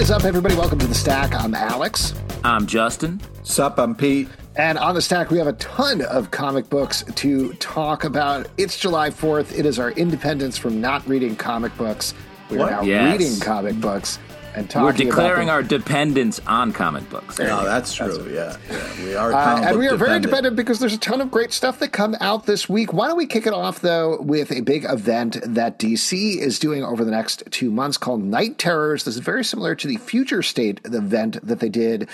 is up, everybody? Welcome to the stack. I'm Alex. I'm Justin. Sup, I'm Pete. And on the stack, we have a ton of comic books to talk about. It's July 4th. It is our independence from not reading comic books. We are What? now Yes. reading comic books and talking We're declaring about our dependence on comic books. No, that's true. yeah, yeah, we are. Uh, comic and we are very dependent. dependent because there's a ton of great stuff that come out this week. Why don't we kick it off though with a big event that DC is doing over the next two months called Knight Terrors. This is very similar to the Future State event that they did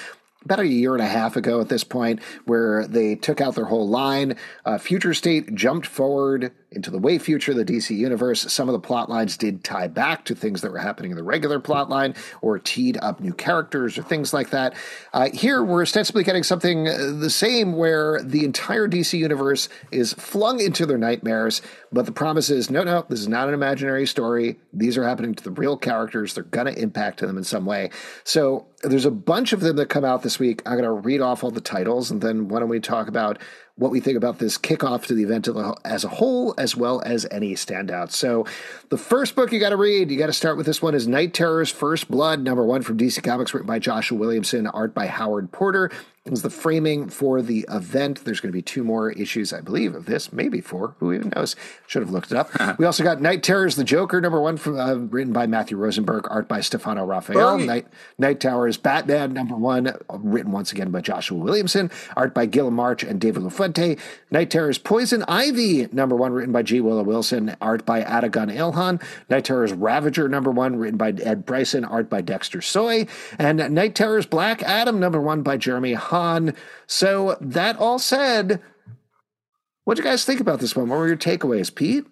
about a year and a half ago at this point, where they took out their whole line. Uh, future State jumped forward into the way future the DC universe. Some of the plot lines did tie back to things that were happening in the regular plot line or teed up new characters or things like that. Uh, here, we're ostensibly getting something uh, the same where the entire DC universe is flung into their nightmares, but the promise is no, no, this is not an imaginary story. These are happening to the real characters. They're going to impact them in some way. So there's a bunch of them that come out this week. I'm going to read off all the titles, and then why don't we talk about what we think about this kickoff to the event as a whole, as well as any standouts. So, the first book you got to read, you got to start with this one is Knight Terrors First Blood, number one from DC Comics, written by Joshua Williamson, art by Howard Porter. It was the framing for the event. There's going to be two more issues, I believe, of this, maybe four. Who even knows? Should have looked it up. we also got Knight Terrors, the Joker, number one, from uh, written by Matthew Rosenberg, art by Stefano Raffaele. Night Knight Terrors, Batman, number one, written once again by Joshua Williamson, art by Guillem March and David LaFuente. Knight Terrors, Poison Ivy, number one, written by G. Willow Wilson, art by Atagun Ilhan. Knight Terrors, Ravager, number one, written by Ed Brisson, art by Dexter Soy. And Knight Terrors, Black Adam, number one, by Jeremy So, that all said, what do you guys think about this one? What were your takeaways, Pete?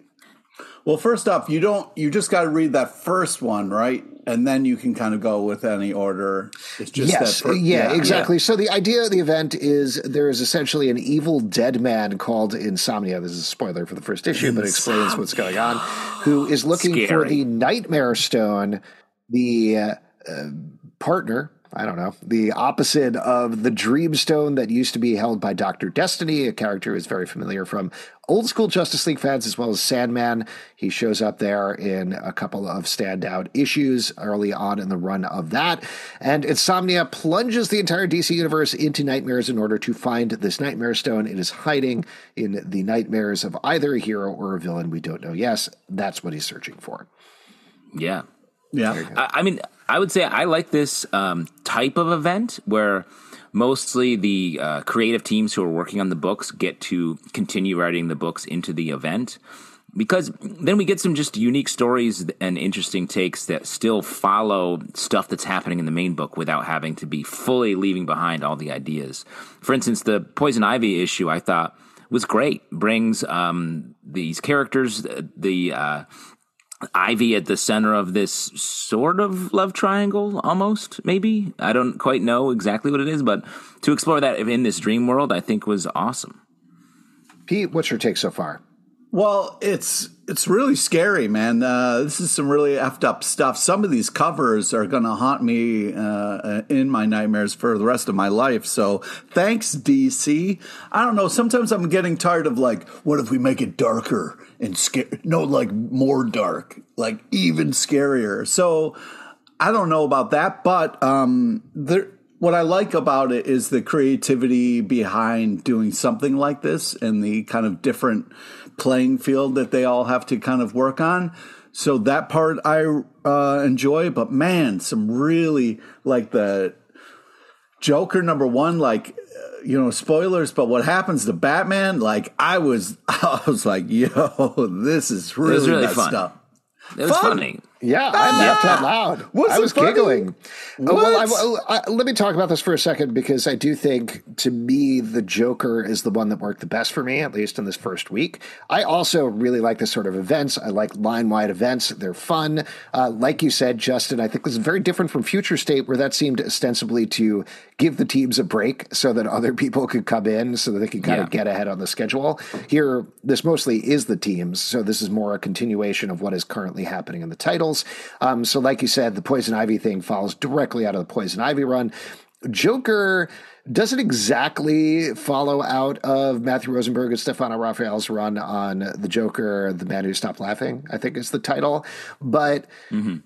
Well, first off, you don't. You just got to read that first one, right? And then you can kind of go with any order. It's just yes, that. fir- yeah, exactly. So the idea of the event is there is essentially an evil dead man called Insomnia. This is a spoiler for the first issue, but it explains what's going on. Who is looking for the Nightmare Stone, the uh, uh, partner. I don't know, the opposite of the Dreamstone that used to be held by Dr. Destiny, a character who is very familiar from old school Justice League fans as well as Sandman. He shows up there in a couple of standout issues early on in the run of that. And Insomnia plunges the entire DC universe into nightmares in order to find this Nightmare Stone. It is hiding in the nightmares of either a hero or a villain. We don't know. Yes, that's what he's searching for. Yeah. Yeah. I, I mean, I would say I like this um, type of event where mostly the uh, creative teams who are working on the books get to continue writing the books into the event because then we get some just unique stories and interesting takes that still follow stuff that's happening in the main book without having to be fully leaving behind all the ideas. For instance, the Poison Ivy issue I thought was great. Brings um, these characters, the uh, Ivy at the center of this sort of love triangle, almost maybe. I don't quite know exactly what it is, but to explore that in this dream world, I think was awesome. Pete, what's your take so far? Well, it's it's really scary, man. Uh, this is some really effed up stuff. Some of these covers are going to haunt me uh, in my nightmares for the rest of my life. So, thanks, DC. I don't know. Sometimes I'm getting tired of like, what if we make it darker and scare? No, like more dark, like even scarier. So, I don't know about that, but um, there. What I like about it is the creativity behind doing something like this and the kind of different playing field that they all have to kind of work on. So that part I uh, enjoy, but man, some really like the Joker number one, like you know, spoilers, but what happens to Batman? Like I was, I was like, yo, this is really, really fun. up. It was Fun. funny. Yeah, I laughed out loud. Was I was funny? giggling. Uh, well, What? I, I, let me talk about this for a second because I do think, to me, the Joker is the one that worked the best for me, at least in this first week. I also really like this sort of events. I like line wide events. They're fun. Uh, like you said, Justin, I think this is very different from Future State, where that seemed ostensibly to give the teams a break so that other people could come in so that they could kind Yeah. of get ahead on the schedule. Here, this mostly is the teams, so this is more a continuation of what is currently happening in the titles. Um, so, like you said, the Poison Ivy thing follows directly out of the Poison Ivy run. Joker doesn't exactly follow out of Matthew Rosenberg and Stefano Raffaele's run on the Joker, The Man Who Stopped Laughing, I think is the title. But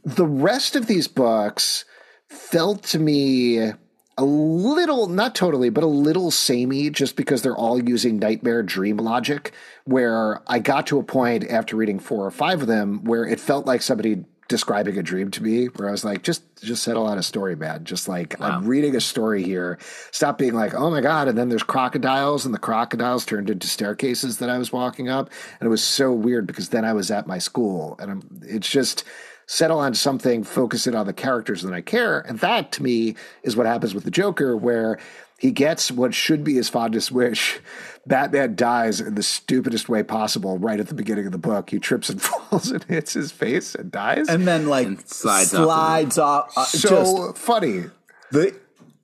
the rest of these books felt to me a little, not totally, but a little samey just because they're all using nightmare dream logic. Where I got to a point after reading four or five of them where it felt like somebody describing a dream to me where I was like, just just settle on a story, man. Just like wow. I'm reading a story here. Stop being like, oh my God. And then there's crocodiles, and the crocodiles turned into staircases that I was walking up. And it was so weird because then I was at my school. And I'm, it's just settle on something, focus it on the characters that I care. And that to me is what happens with the Joker, where he gets what should be his fondest wish. Batman dies in the stupidest way possible right at the beginning of the book. He trips and falls and hits his face and dies. And then like and slides, slides off. off uh, so funny. The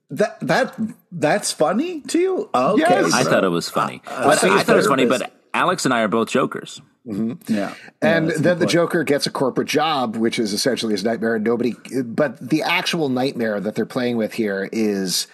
that that that's funny to you? Okay. Yes. I thought it was funny. Uh, I, I thought it was funny, but Alex and I are both jokers. Mm-hmm. Yeah. And yeah, then the Joker gets a corporate job, which is essentially his nightmare. And nobody, but the actual nightmare that they're playing with here is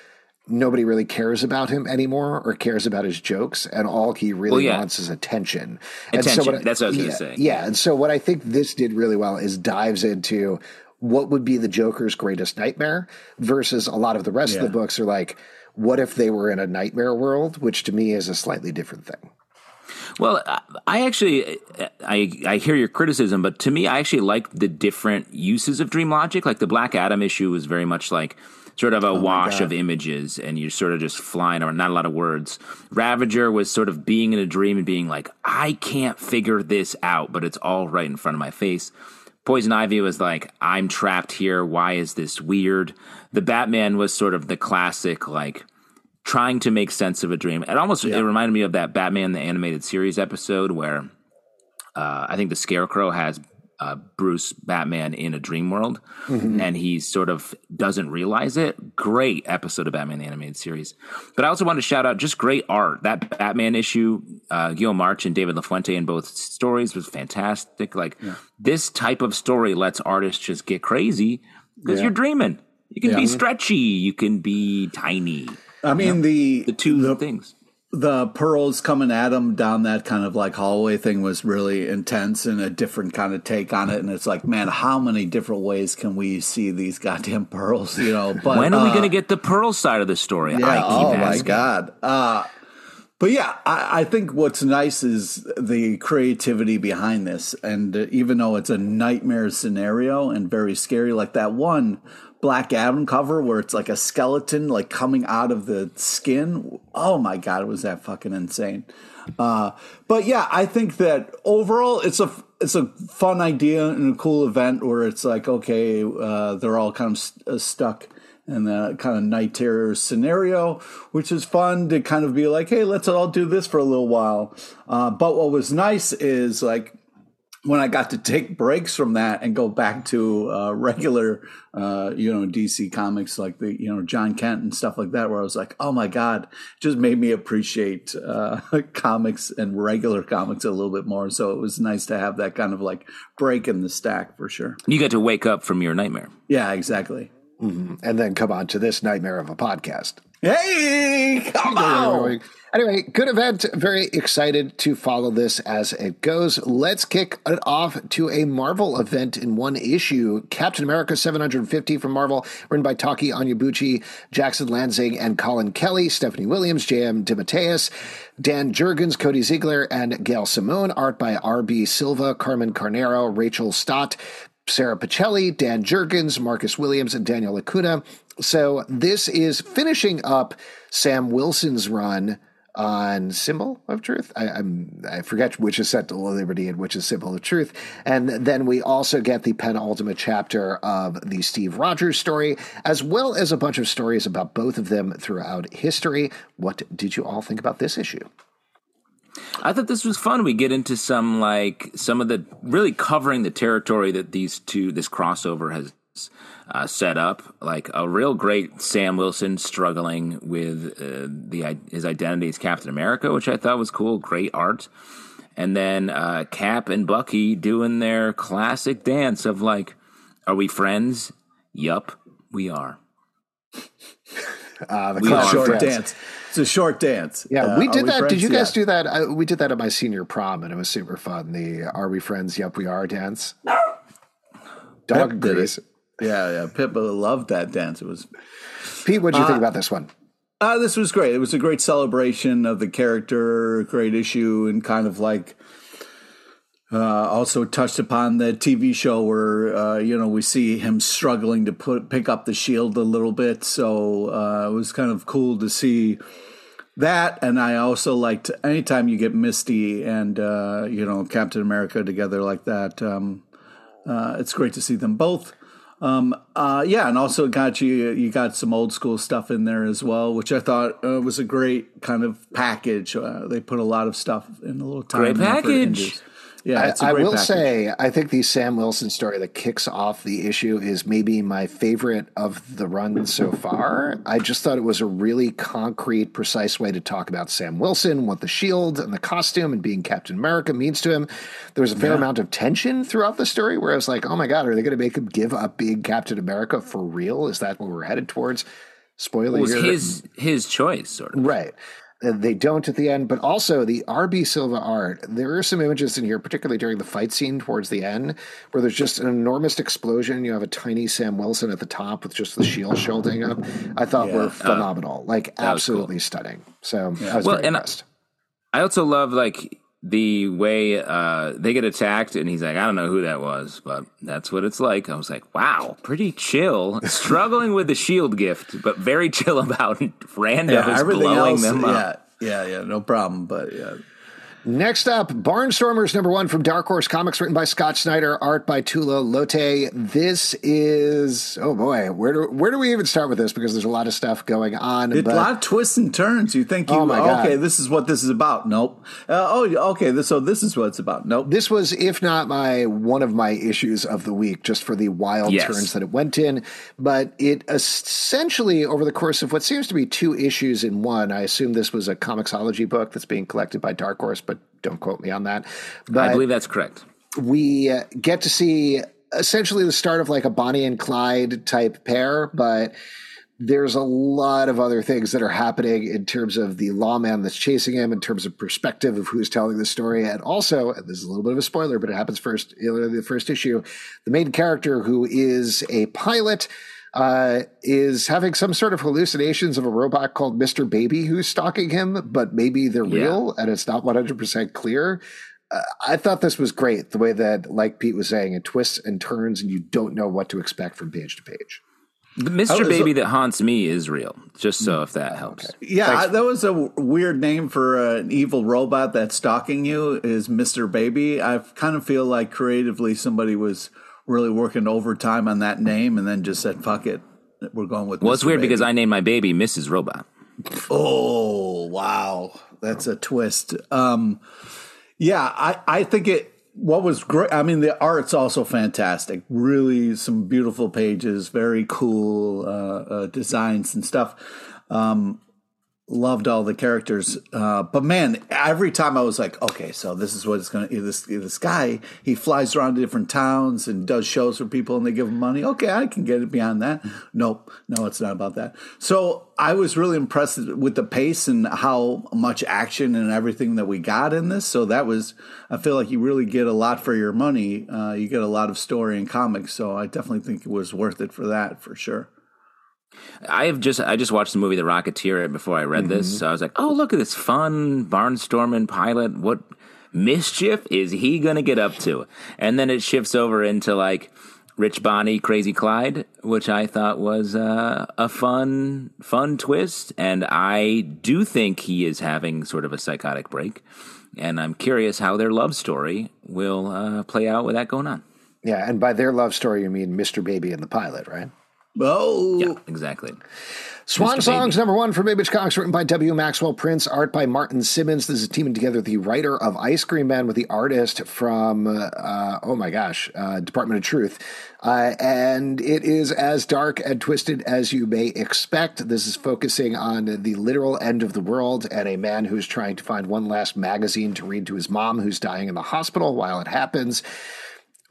nobody really cares about him anymore or cares about his jokes. And all he really well, yeah. wants is attention. Attention. And so what That's what I was yeah, going to say. Yeah. And so what I think this did really well is dives into what would be the Joker's greatest nightmare versus a lot of the rest yeah. of the books are like, what if they were in a nightmare world, which to me is a slightly different thing. Well, I actually I I hear your criticism, but to me, I actually like the different uses of dream logic. Like the Black Adam issue was very much like sort of a oh wash of images, and you're sort of just flying around, not a lot of words. Ravager was sort of being in a dream and being like, I can't figure this out, but it's all right in front of my face. Poison Ivy was like, I'm trapped here. Why is this weird? The Batman was sort of the classic, like, trying to make sense of a dream. It almost yeah. it reminded me of that Batman the animated series episode where uh, I think the Scarecrow has uh, Bruce Batman in a dream world, mm-hmm. and he sort of doesn't realize it. Great episode of Batman the animated series. But I also want to shout out just great art. That Batman issue, uh, Guillem March and David LaFuente in both stories was fantastic. Like yeah. this type of story lets artists just get crazy because yeah. you're dreaming. You can yeah. be stretchy. You can be tiny. I mean the the two the, things. The pearls coming at him down that kind of like hallway thing was really intense and a different kind of take on it. And it's like, man, how many different ways can we see these goddamn pearls? You know, but when are uh, we going to get the pearl side of the story? Yeah, oh asking. my god. Uh, but yeah, I, I, think what's nice is the creativity behind this. And even though it's a nightmare scenario and very scary, like that one Black Adam cover where it's like a skeleton like coming out of the skin. Oh my god, was that fucking insane? Uh, but yeah, I think that overall it's a it's a fun idea and a cool event where it's like okay, uh, they're all kind of st- uh, stuck in that kind of night terror scenario, which is fun to kind of be like, hey, let's all do this for a little while. Uh, but what was nice is like when I got to take breaks from that and go back to uh, regular, uh, you know, DC comics like the, you know, Jon Kent and stuff like that, where I was like, oh my God, just made me appreciate uh, comics and regular comics a little bit more. So it was nice to have that kind of like break in the stack for sure. You get to wake up from your nightmare. Yeah, exactly. Mm-hmm. And then come on to this nightmare of a podcast. Hey, come on. Anyway, good event. Very excited to follow this as it goes. Let's kick it off to a Marvel event in one issue. Captain America 750 from Marvel, written by Tochi Onyebuchi, Jackson Lanzing, and Colin Kelly, Stephanie Williams, J.M. DeMatteis, Dan Jurgens, Cody Ziglar, and Gail Simone. Art by R.B. Silva, Carmen Carnero, Rachel Stott, Sara Pichelli, Dan Jurgens, Marcus Williams, and Daniel Acuna. So this is finishing up Sam Wilson's run on Symbol of Truth. I, am I forget which is Sentinel of Liberty and which is Symbol of Truth. And then we also get the penultimate chapter of the Steve Rogers story, as well as a bunch of stories about both of them throughout history. What did you all think about this issue? I thought this was fun. We get into some like some of the really covering the territory that these two this crossover has uh, set up, like a real great Sam Wilson struggling with uh, the his identity as Captain America, which I thought was cool. Great art, and then uh, Cap and Bucky doing their classic dance of like, "Are we friends? Yup, we are." Uh, the we short friends. dance. It's a short dance. Yeah, uh, we did that. Friends? Did you guys yeah. do that? I, we did that at my senior prom, and it was super fun. The "Are we friends? Yep, we are" dance. Dog agrees. Yeah, yeah. Pippa loved that dance. It was Pete, what do you uh, think about this one? Uh, this was great. It was a great celebration of the character, great issue, and kind of like uh, also touched upon the TV show where uh, you know we see him struggling to put pick up the shield a little bit. So uh, it was kind of cool to see that, and I also liked anytime you get Misty and uh, you know Captain America together like that. Um, uh, it's great to see them both. Um, uh, yeah, and also got you you got some old school stuff in there as well, which I thought uh, was a great kind of package. Uh, they put a lot of stuff in a little time. Great package. Yeah, I, I will package. say, I think the Sam Wilson story that kicks off the issue is maybe my favorite of the run so far. I just thought it was a really concrete, precise way to talk about Sam Wilson, what the shield and the costume and being Captain America means to him. There was a fair yeah. amount of tension throughout the story where I was like, oh my God, are they going to make him give up being Captain America for real? Is that what we're headed towards? Spoiler it was his his choice, sort of. Right they don't at the end, but also the RB Silva art. There are some images in here, particularly during the fight scene towards the end, where there's just an enormous explosion. You have a tiny Sam Wilson at the top with just the shield shielding up. I thought yeah. were uh, phenomenal, uh, like absolutely cool. stunning. So yeah. I was well, very impressed. I also love like the way uh, they get attacked, and he's like, I don't know who that was, but that's what it's like. I was like, wow, pretty chill. Struggling with the shield gift, but very chill about randos yeah, blowing else, them up. Yeah, yeah, yeah, no problem. But yeah, Next up, Barnstormers number one from Dark Horse Comics, written by Scott Snyder, art by Tula Lotay. This is oh boy, where do where do we even start with this? Because there's a lot of stuff going on. It's a lot of twists and turns. You think you oh my God. okay, this is what this is about? Nope. Uh, oh, okay. This, so this is what it's about. Nope. This was, if not my one of my issues of the week, just for the wild yes. turns that it went in. But it essentially, over the course of what seems to be two issues in one, I assume this was a comiXology book that's being collected by Dark Horse but don't quote me on that. But I believe that's correct. We uh, get to see essentially the start of like a Bonnie and Clyde type pair, but there's a lot of other things that are happening in terms of the lawman that's chasing him, in terms of perspective of who's telling the story, and also and this is a little bit of a spoiler, but it happens first in the first issue. The main character, who is a pilot, uh, is having some sort of hallucinations of a robot called Mr. Baby who's stalking him, but maybe they're yeah. real and it's not 100% clear. Uh, I thought this was great, the way that, like Pete was saying, it twists and turns and you don't know what to expect from page to page. The Mr. Baby that haunts me is real, just so if that helps. Okay. Yeah, I, that was a weird name for uh, an evil robot that's stalking you is Mr. Baby. I kind of feel like creatively somebody was really working overtime on that name and then just said, fuck it. We're going with Well, Mr. it's weird baby. because I named my baby Mrs. Robot. Oh, wow. That's a twist. Um, yeah, I, I think it, what was great, I mean, the art's also fantastic. Really, some beautiful pages, very cool uh, uh, designs and stuff. Um, loved all the characters. Uh, but man, every time I was like, okay, so this is what it's going to. This this guy, he flies around to different towns and does shows for people, and they give him money. Okay, I can get it beyond that. Nope, no, it's not about that. So I was really impressed with the pace and how much action and everything that we got in this. So that was, I feel like you really get a lot for your money. Uh, you get a lot of story and comics. So I definitely think it was worth it for that for sure. I have just I just watched the movie The Rocketeer before I read mm-hmm. this, so I was like, "Oh, look at this fun barnstorming pilot! What mischief is he going to get up to?" And then it shifts over into like Rich Bonnie, Crazy Clyde, which I thought was uh, a fun fun twist, and I do think he is having sort of a psychotic break, and I'm curious how their love story will uh, play out with that going on. Yeah, and by their love story, you mean Mr. Baby and the pilot, right? Oh, yeah, exactly. Swan Mr. Songs, Baby. number one from Image Comics, written by W. Maxwell Prince, art by Martin Simmons. This is teaming together the writer of Ice Cream Man with the artist from, uh, oh my gosh, uh, Department of Truth. Uh, and it is as dark and twisted as you may expect. This is focusing on the literal end of the world and a man who's trying to find one last magazine to read to his mom who's dying in the hospital while it happens.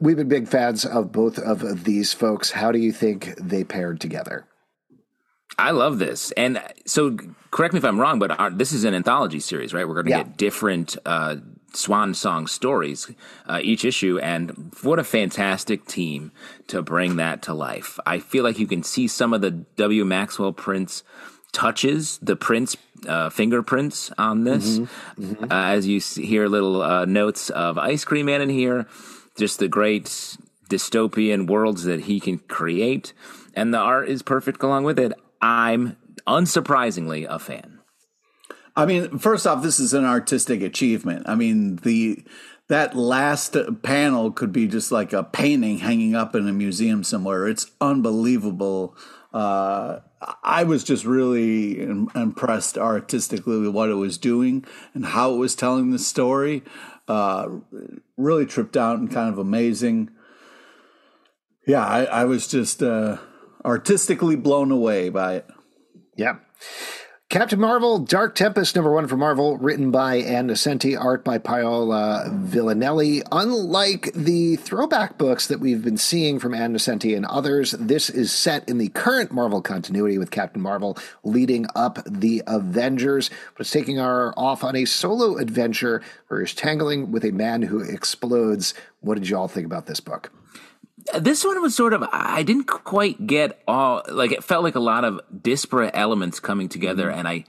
We've been big fans of both of these folks. How do you think they paired together? I love this. And so, correct me if I'm wrong, but our, this is an anthology series, right? We're going to yeah. get different uh, swan song stories uh, each issue, and what a fantastic team to bring that to life. I feel like you can see some of the W. Maxwell Prince touches, the Prince uh, fingerprints on this, mm-hmm. Mm-hmm. Uh, as you hear little uh, notes of Ice Cream Man in here, just the great dystopian worlds that he can create, and the art is perfect along with it. I'm unsurprisingly a fan. I mean, first off, this is an artistic achievement. I mean, the that last panel could be just like a painting hanging up in a museum somewhere. It's unbelievable. Uh, I was just really impressed artistically with what it was doing and how it was telling the story. Uh, really tripped out and kind of amazing. Yeah, I, I was just uh, artistically blown away by it. Yeah. Captain Marvel, Dark Tempest, number one for Marvel, written by Ann Nocenti, art by Paolo Villanelli. Unlike the throwback books that we've been seeing from Ann Nocenti and others, this is set in the current Marvel continuity with Captain Marvel leading up the Avengers, but it's taking her off on a solo adventure where she's tangling with a man who explodes. What did you all think about this book? This one was sort of I didn't quite get all like it felt like a lot of disparate elements coming together mm-hmm. and I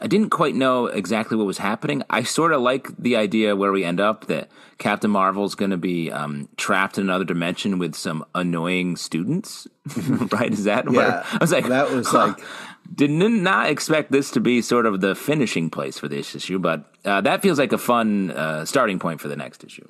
I didn't quite know exactly what was happening. I sort of like the idea where we end up that Captain Marvel's going to be um, trapped in another dimension with some annoying students, right? Is that yeah, where I was like that was huh, like did not expect this to be sort of the finishing place for this issue, but uh, that feels like a fun uh, starting point for the next issue.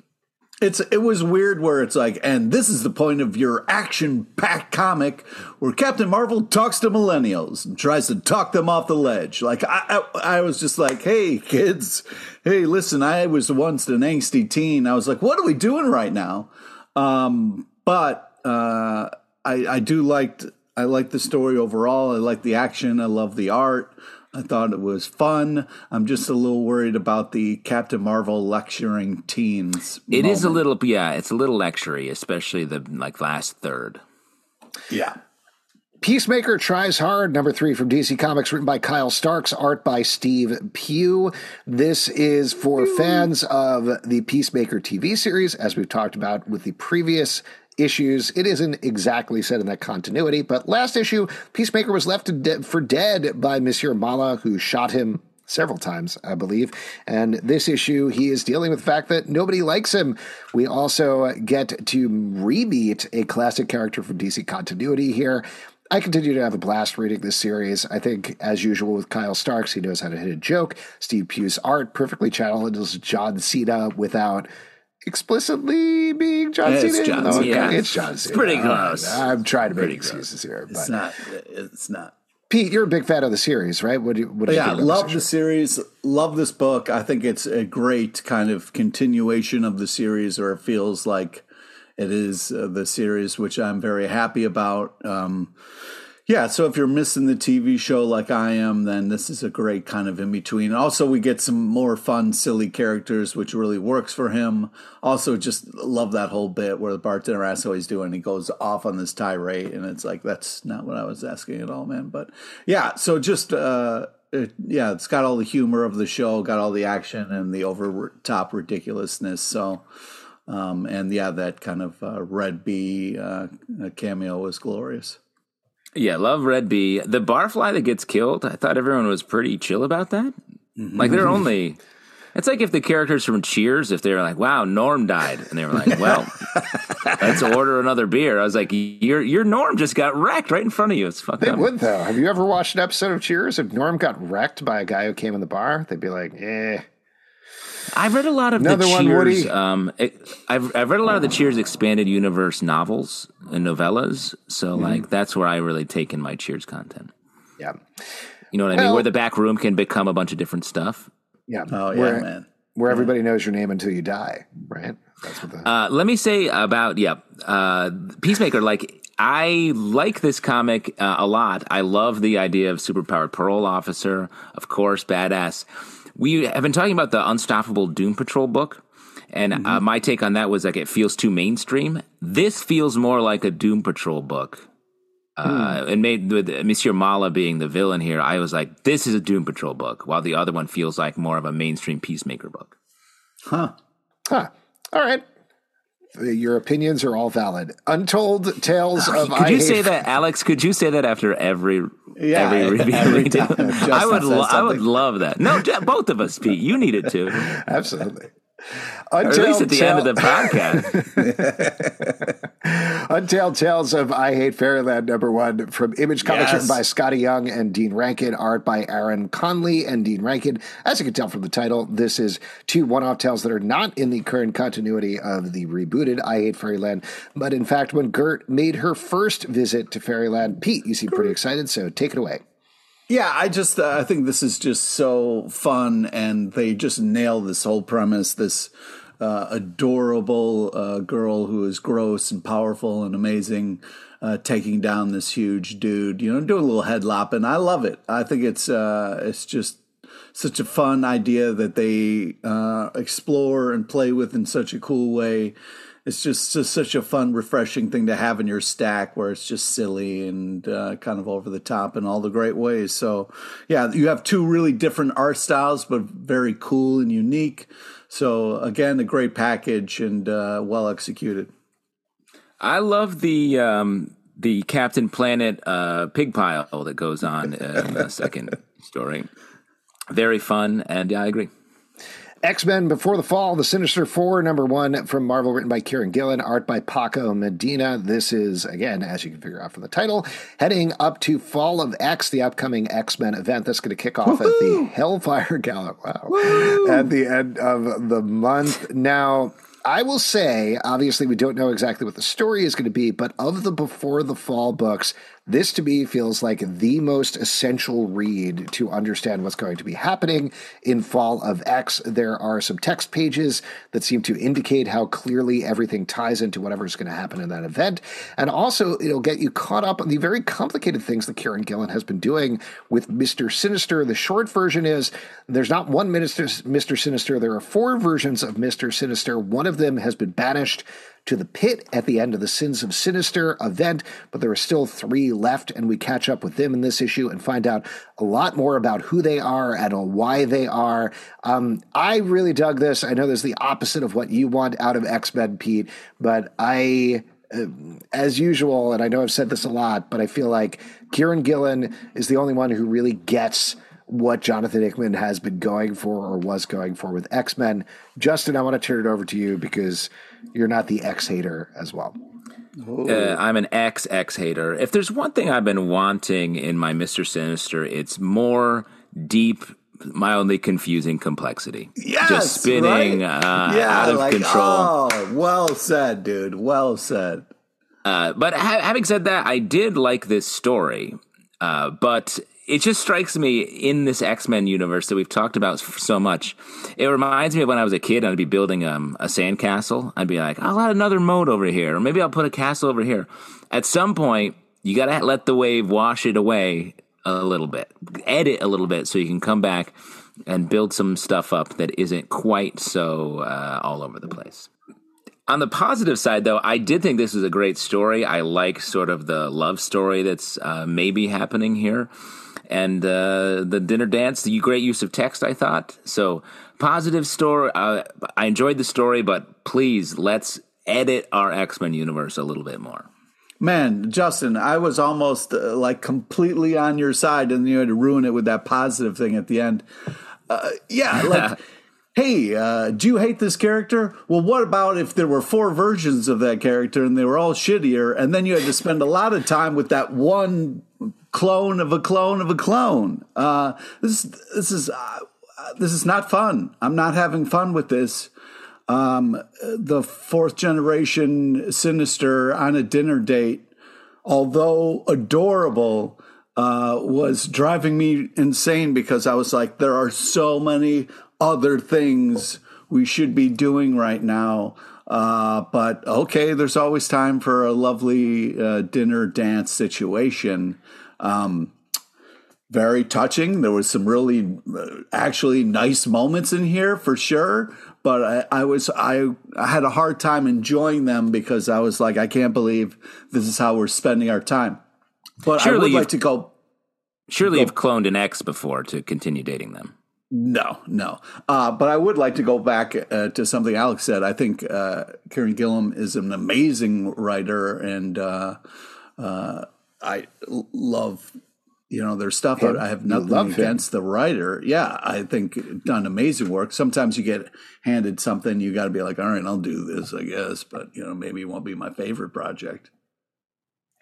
It's it was weird where it's like, and this is the point of your action-packed comic where Captain Marvel talks to millennials and tries to talk them off the ledge. Like I, I, I was just like, hey kids, hey listen, I was once an angsty teen. I was like, what are we doing right now? Um, but uh, I, I do liked I like the story overall. I like the action. I love the art. I thought it was fun. I'm just a little worried about the Captain Marvel lecturing teens. It moment. is a little, yeah, it's a little lectury, especially the like last third. Yeah. Peacemaker tries hard. Number three from DC Comics, written by Kyle Starks, art by Steve Pugh. This is for fans of the Peacemaker TV series, as we've talked about with the previous issues. It isn't exactly set in that continuity, but last issue, Peacemaker was left for dead by Monsieur Mallah, who shot him several times, I believe. And this issue, he is dealing with the fact that nobody likes him. We also get to re-meet a classic character from DC continuity here. I continue to have a blast reading this series. I think, as usual with Kyle Starks, he knows how to hit a joke. Steve Pugh's art perfectly channels John Cena without explicitly being John Cena. It's John Cena. Yeah. It's John Cena. It's pretty close. I'm trying to make excuses here. But. It's not. It's not. Pete, you're a big fan of the series, right? What do you, what do yeah, you love the series. Love this book. I think it's a great kind of continuation of the series, or it feels like it is uh, the series, which I'm very happy about. Um, yeah, so if you're missing the TV show like I am, then this is a great kind of in between. Also, we get some more fun, silly characters, which really works for him. Also, just love that whole bit where the bartender asks how he's doing. He goes off on this tirade, and it's like, that's not what I was asking at all, man. But yeah, so just, uh, it, yeah, it's got all the humor of the show, got all the action and the over top ridiculousness. So, um, and yeah, that kind of uh, Red Bee uh, cameo was glorious. Yeah, love Red Bee. The barfly that gets killed, I thought everyone was pretty chill about that. Mm-hmm. Like they're only it's like if the characters from Cheers, if they were like, "Wow, Norm died," and they were like, "Well, let's order another beer." I was like, "Your your Norm just got wrecked right in front of you." It's fucked they up. would though. Have you ever watched an episode of Cheers? If Norm got wrecked by a guy who came in the bar, they'd be like, "Eh." I've read a lot of Another the one, Cheers. Um, it, I've I've read a lot of the Cheers expanded universe novels and novellas. So mm-hmm. like that's where I really take in my Cheers content. Yeah, you know what I well, mean. Where the back room can become a bunch of different stuff. Yeah. Oh yeah, where, man. Where yeah. everybody knows your name until you die, right? That's what the. Uh, let me say about yeah, uh, Peacemaker. Like I like this comic uh, a lot. I love the idea of superpowered parole officer, of course, badass we have been talking about the Unstoppable Doom Patrol book. And uh, mm-hmm. uh, my take on that was like it feels too mainstream. This feels more like a Doom Patrol book. Uh, mm. And made with Monsieur Mallah being the villain here, I was like, this is a Doom Patrol book, while the other one feels like more of a mainstream Peacemaker book. Huh. Huh. All right. Your opinions are all valid. Untold tales oh, of Could I you say that, Alex? Could you say that after every Yeah, every review every I would lo- I would love that. No, both of us, Pete. You need it too. Absolutely. Or at least at the end of the podcast. Untold Tales of I Hate Fairyland, number one, from Image Comics, Yes. written by Skottie Young and Dean Rankine, art by Aaron Conley and Dean Rankine. As you can tell from the title, this is two one off tales that are not in the current continuity of the rebooted I Hate Fairyland, but in fact, when Gert made her first visit to Fairyland, Pete, you seem pretty excited, so take it away. Yeah, I just uh, I think this is just so fun, and they just nail this whole premise. This uh, adorable uh, girl who is gross and powerful and amazing, uh, taking down this huge dude. You know, doing a little head lopping. I love it. I think it's uh, it's just such a fun idea that they uh, explore and play with in such a cool way. It's just, just such a fun, refreshing thing to have in your stack, where it's just silly and uh, kind of over the top in all the great ways. So, yeah, you have two really different art styles, but very cool and unique. So, again, a great package and uh, well executed. I love the um, the Captain Planet uh, pig pile that goes on in the second story. Very fun, and yeah, I agree. X Men Before the Fall, The Sinister Four, number one from Marvel, written by Kieron Gillen, art by Paco Medina. This is, again, as you can figure out from the title, heading up to Fall of X, the upcoming X Men event that's going to kick off at the Hellfire Gala. Wow. At the end of the month. Now, I will say, obviously, we don't know exactly what the story is going to be, but of the Before the Fall books, this to me feels like the most essential read to understand what's going to be happening in Fall of X. There are some text pages that seem to indicate how clearly everything ties into whatever's going to happen in that event. And also, it'll get you caught up on the very complicated things that Kieron Gillen has been doing with Mr. Sinister. The short version is there's not one Mr. Sinister, there are four versions of Mr. Sinister. One of them has been banished to the pit at the end of the Sins of Sinister event, but there are still three left, and we catch up with them in this issue and find out a lot more about who they are and why they are. Um, I really dug this. I know there's the opposite of what you want out of X Men, Pete, but I uh, as usual, and I know I've said this a lot, but I feel like Kieron Gillen is the only one who really gets what Jonathan Hickman has been going for or was going for with X Men. Justin, I want to turn it over to you because you're not the X hater as well. Uh, I'm an ex ex hater. If there's one thing I've been wanting in my Mister Sinister, it's more deep, mildly confusing complexity. Yes, just spinning right? uh, yeah, out of like, control. Oh, well said, dude. Well said. Uh, but ha- having said that, I did like this story. Uh, but it just strikes me in this X Men universe that we've talked about so much. It reminds me of when I was a kid. I'd be building um, a sandcastle. I'd be like, I'll add another moat over here, or maybe I'll put a castle over here. At some point, you got to let the wave wash it away a little bit, edit a little bit, so you can come back and build some stuff up that isn't quite so uh, all over the place. On the positive side, though, I did think this was a great story. I like sort of the love story that's uh, maybe happening here. And uh, the dinner dance, the great use of text, I thought. So, positive story. Uh, I enjoyed the story, but please let's edit our X Men universe a little bit more. Man, Justin, I was almost uh, like completely on your side, and you had to ruin it with that positive thing at the end. Uh, yeah, like, hey, uh, do you hate this character? Well, what about if there were four versions of that character and they were all shittier, and then you had to spend a lot of time with that one clone of a clone of a clone? Uh, this this is uh, this is not fun. I'm not having fun with this um, the fourth generation sinister on a dinner date, although adorable, uh, was driving me insane because I was like, there are so many other things we should be doing right now. Uh, but okay, there's always time for a lovely uh, dinner dance situation. Um, very touching. There was some really uh, actually nice moments in here for sure. But I, I was I, I had a hard time enjoying them because I was like, I can't believe this is how we're spending our time. But I would like to go. Surely you've cloned an X before to continue dating them. No, no. Uh, but I would like to go back uh, to something Alex said. I think uh, Kieron Gillen is an amazing writer, and uh, uh, I l- love you know their stuff. Him? I have nothing love him. against the writer. Yeah, I think done amazing work. Sometimes you get handed something, you got to be like, all right, I'll do this, I guess. But you know, maybe it won't be my favorite project.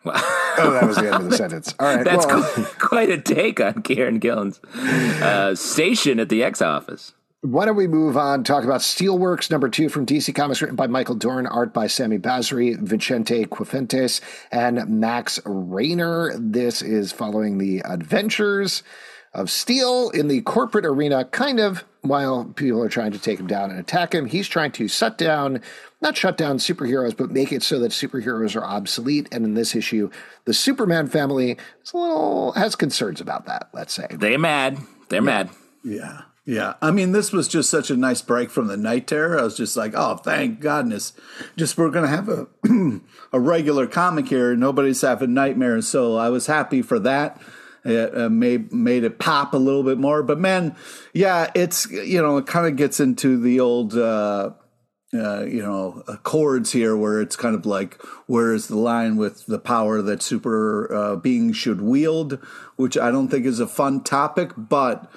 Oh, that was the end of the sentence. All right. That's well, quite, quite a take on Kieron Gillen's uh, station at the X office. Why don't we move on? Talk about Steelworks number two from DC Comics, written by Michael Dorn, art by Sami Basri, Vicente Cifuentes, and Max Raynor. This is following the adventures of Steel in the corporate arena, kind of while people are trying to take him down and attack him. He's trying to shut down, not shut down superheroes, but make it so that superheroes are obsolete. And in this issue, the Superman family is a little has concerns about that. Let's say. they're mad. They're mad. Yeah. Yeah. I mean, this was just such a nice break from the night terror. I was just like, oh, thank goodness. Just we're to have a, a regular comic here. Nobody's having nightmares. So I was happy for that. It uh, made, made it pop a little bit more. But man, yeah, it's, you know, it kind of gets into the old, uh, uh, you know, chords here where it's kind of like, where is the line with the power that super uh, beings should wield, which I don't think is a fun topic, but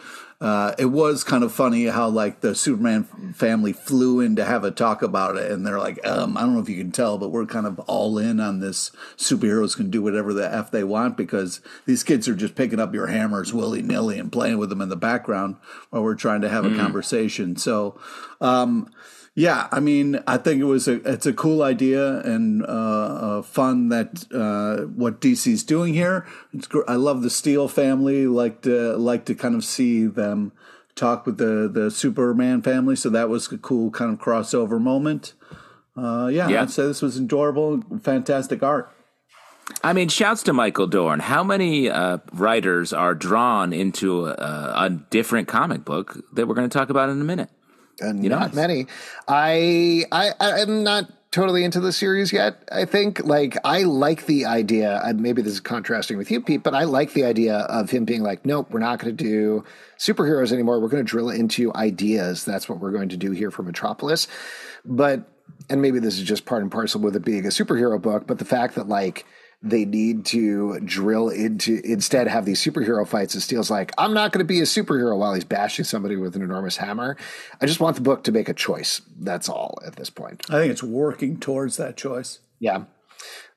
uh, it was kind of funny how like the Superman family flew in to have a talk about it, and they're like, um, I don't know if you can tell, but we're kind of all in on this. Superheroes can do whatever the f they want because these kids are just picking up your hammers willy nilly and playing with them in the background while we're trying to have a conversation. So. Um, yeah, I mean, I think it was a it's a cool idea and uh, uh, fun that uh, what DC's doing here. It's gr- I love the Steel family. Like to like to kind of see them talk with the the Superman family. So that was a cool kind of crossover moment. Uh, yeah, Yeah. I'd say this was enjoyable, fantastic art. I mean, shouts to Michael Dorn. How many uh, writers are drawn into a, a different comic book that we're going to talk about in a minute? And You know? not many. I I I'm not totally into the series yet. I think like I like the idea. uh, Maybe this is contrasting with you, Pete, but I like the idea of him being like, nope, we're not going to do superheroes anymore. We're going to drill into ideas. That's what we're going to do here for Metropolis. But and maybe this is just part and parcel with it being a superhero book, but the fact that like they need to drill into instead have these superhero fights and Steel's like, I'm not going to be a superhero while he's bashing somebody with an enormous hammer. I just want the book to make a choice. That's all at this point. I think it's working towards that choice. Yeah.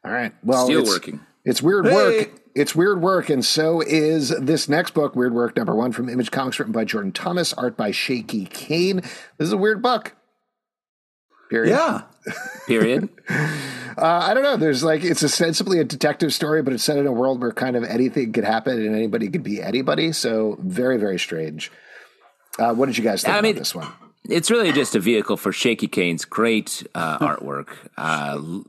All right. Well, Still it's, working. It's weird Hey! work. It's weird work, and so is this next book, Weird Work number one from Image Comics, written by Jordan Thomas, art by Shaky Kane. This is a weird book. Period. Yeah, Period. Uh, I don't know. There's like it's ostensibly a detective story, but it's set in a world where kind of anything could happen and anybody could be anybody. So very, very strange. Uh, what did you guys think I about mean- this one? it's really just a vehicle for Shaky Kane's great uh, artwork. Uh, l-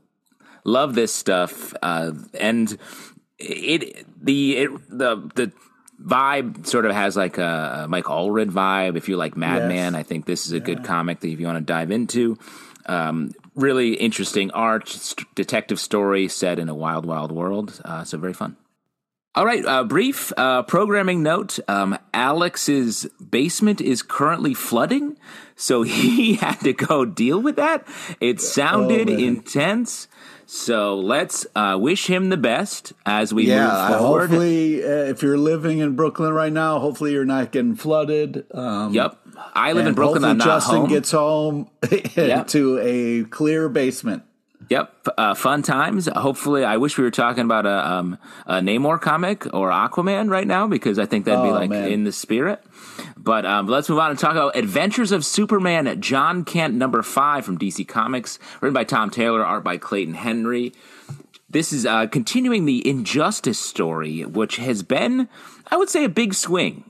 love this stuff, uh, and it the it, the the vibe sort of has like a, a Mike Allred vibe. If you like Madman, I think this is a good comic that if you want to dive into. Um, really interesting art, st- detective story set in a wild, wild world. Uh, so very fun. All right, uh, brief uh, programming note. Um, Alex's basement is currently flooding, so he had to go deal with that. It sounded man. intense. So let's uh, wish him the best as we yeah. move forward. Hopefully, uh, if you're living in Brooklyn right now, hopefully you're not getting flooded. Um, Yep. I live in Brooklyn. I'm not Justin home. gets home Yep. to a clear basement. Yep, uh, fun times. Hopefully, I wish we were talking about a, um, a Namor comic or Aquaman right now because I think that'd be Oh, like man. in the spirit. But um, let's move on and talk about Adventures of Superman, Jon Kent number five from DC Comics, written by Tom Taylor, art by Clayton Henry. This is uh, continuing the Injustice story, which has been, I would say, a big swing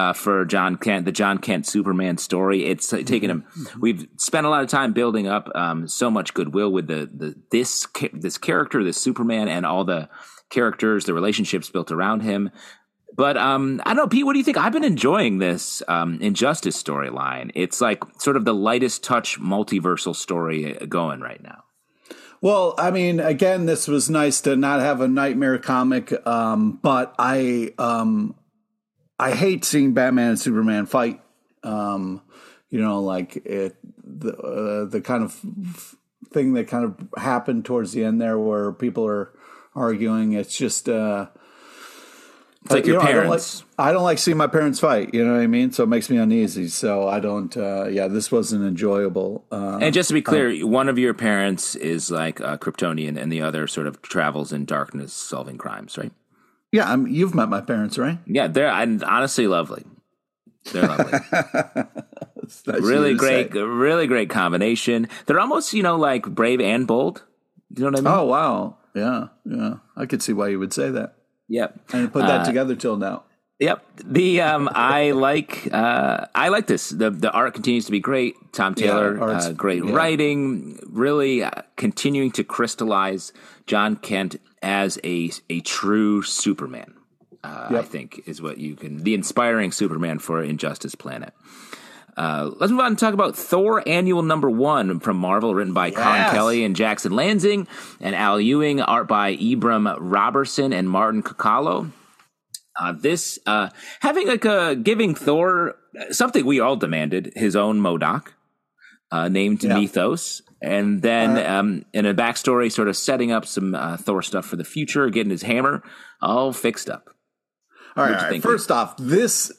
uh, for Jon Kent, the Jon Kent Superman story. It's taken him. We've spent a lot of time building up um, so much goodwill with the the this this character, this Superman, and all the characters, the relationships built around him. But um, I don't know, Pete. What do you think? I've been enjoying this um, Injustice storyline. It's like sort of the lightest touch multiversal story uh, going right now. Well, I mean, again, this was nice to not have a nightmare comic, um, but I um, I hate seeing Batman and Superman fight Um, you know, like it the uh, the kind of thing that kind of happened towards the end there, where people are arguing. It's just. Uh, it's like you your know, I don't parents. like, I don't like seeing my parents fight. You know what I mean? So it makes me uneasy. So I don't. Uh, yeah, this wasn't enjoyable. Uh, and just to be clear, one of your parents is like a Kryptonian, and the other sort of travels in darkness, solving crimes, right? Yeah, I'm, you've met my parents, right? Yeah, they're and honestly lovely. They're lovely. Nice really great, say. really great combination. They're almost you know like brave and bold. You know what I mean? Oh wow, yeah, yeah. I could see why you would say that. Yep. Didn't put that uh, together till now. Yep. The um, I like uh, I like this. The the art continues to be great. Tom Taylor, Yeah, uh, great yeah. writing. Really uh, continuing to crystallize Jon Kent as a a true Superman. Uh, I think is what you can the inspiring Superman for Injustice Planet. Uh, let's move on and talk about Thor Annual Number One from Marvel, written by Collin Kelly and Jackson Lanzing, and Al Ewing, art by Ibraim Roberson and Martin Coccolo. Uh, this uh, having like a giving Thor something we all demanded his own MODOK, uh, named Yeah. Mythos, and then um, in a backstory, sort of setting up some uh, Thor stuff for the future, getting his hammer all fixed up. All right, all right. First off, this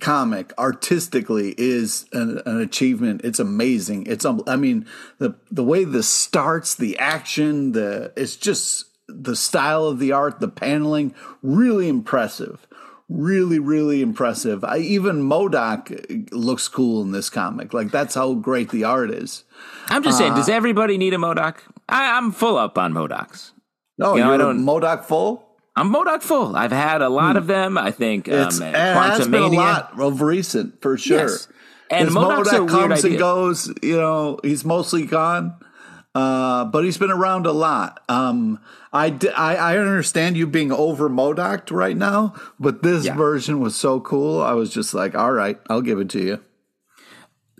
comic artistically is an, an achievement. It's amazing. It's um, I mean the the way this starts, the action, the it's just the style of the art, the paneling, really impressive. Really, really impressive. I, even MODOK looks cool in this comic. Like that's how great the art is. I'm just Uh, saying, does everybody need a MODOK? I, I'm full up on MODOKs. No, You know, I don't- MODOK full. I'm MODOK full. I've had a lot of them. I think um, Hmm. It's, it has been a lot of recent for sure. Yes. And MODOK's MODOK comes idea. and goes. You know, he's mostly gone, uh, but he's been around a lot. Um, I, d- I I understand you being over MODOK right now, but this Yeah. version was so cool. I was just like, all right, I'll give it to you.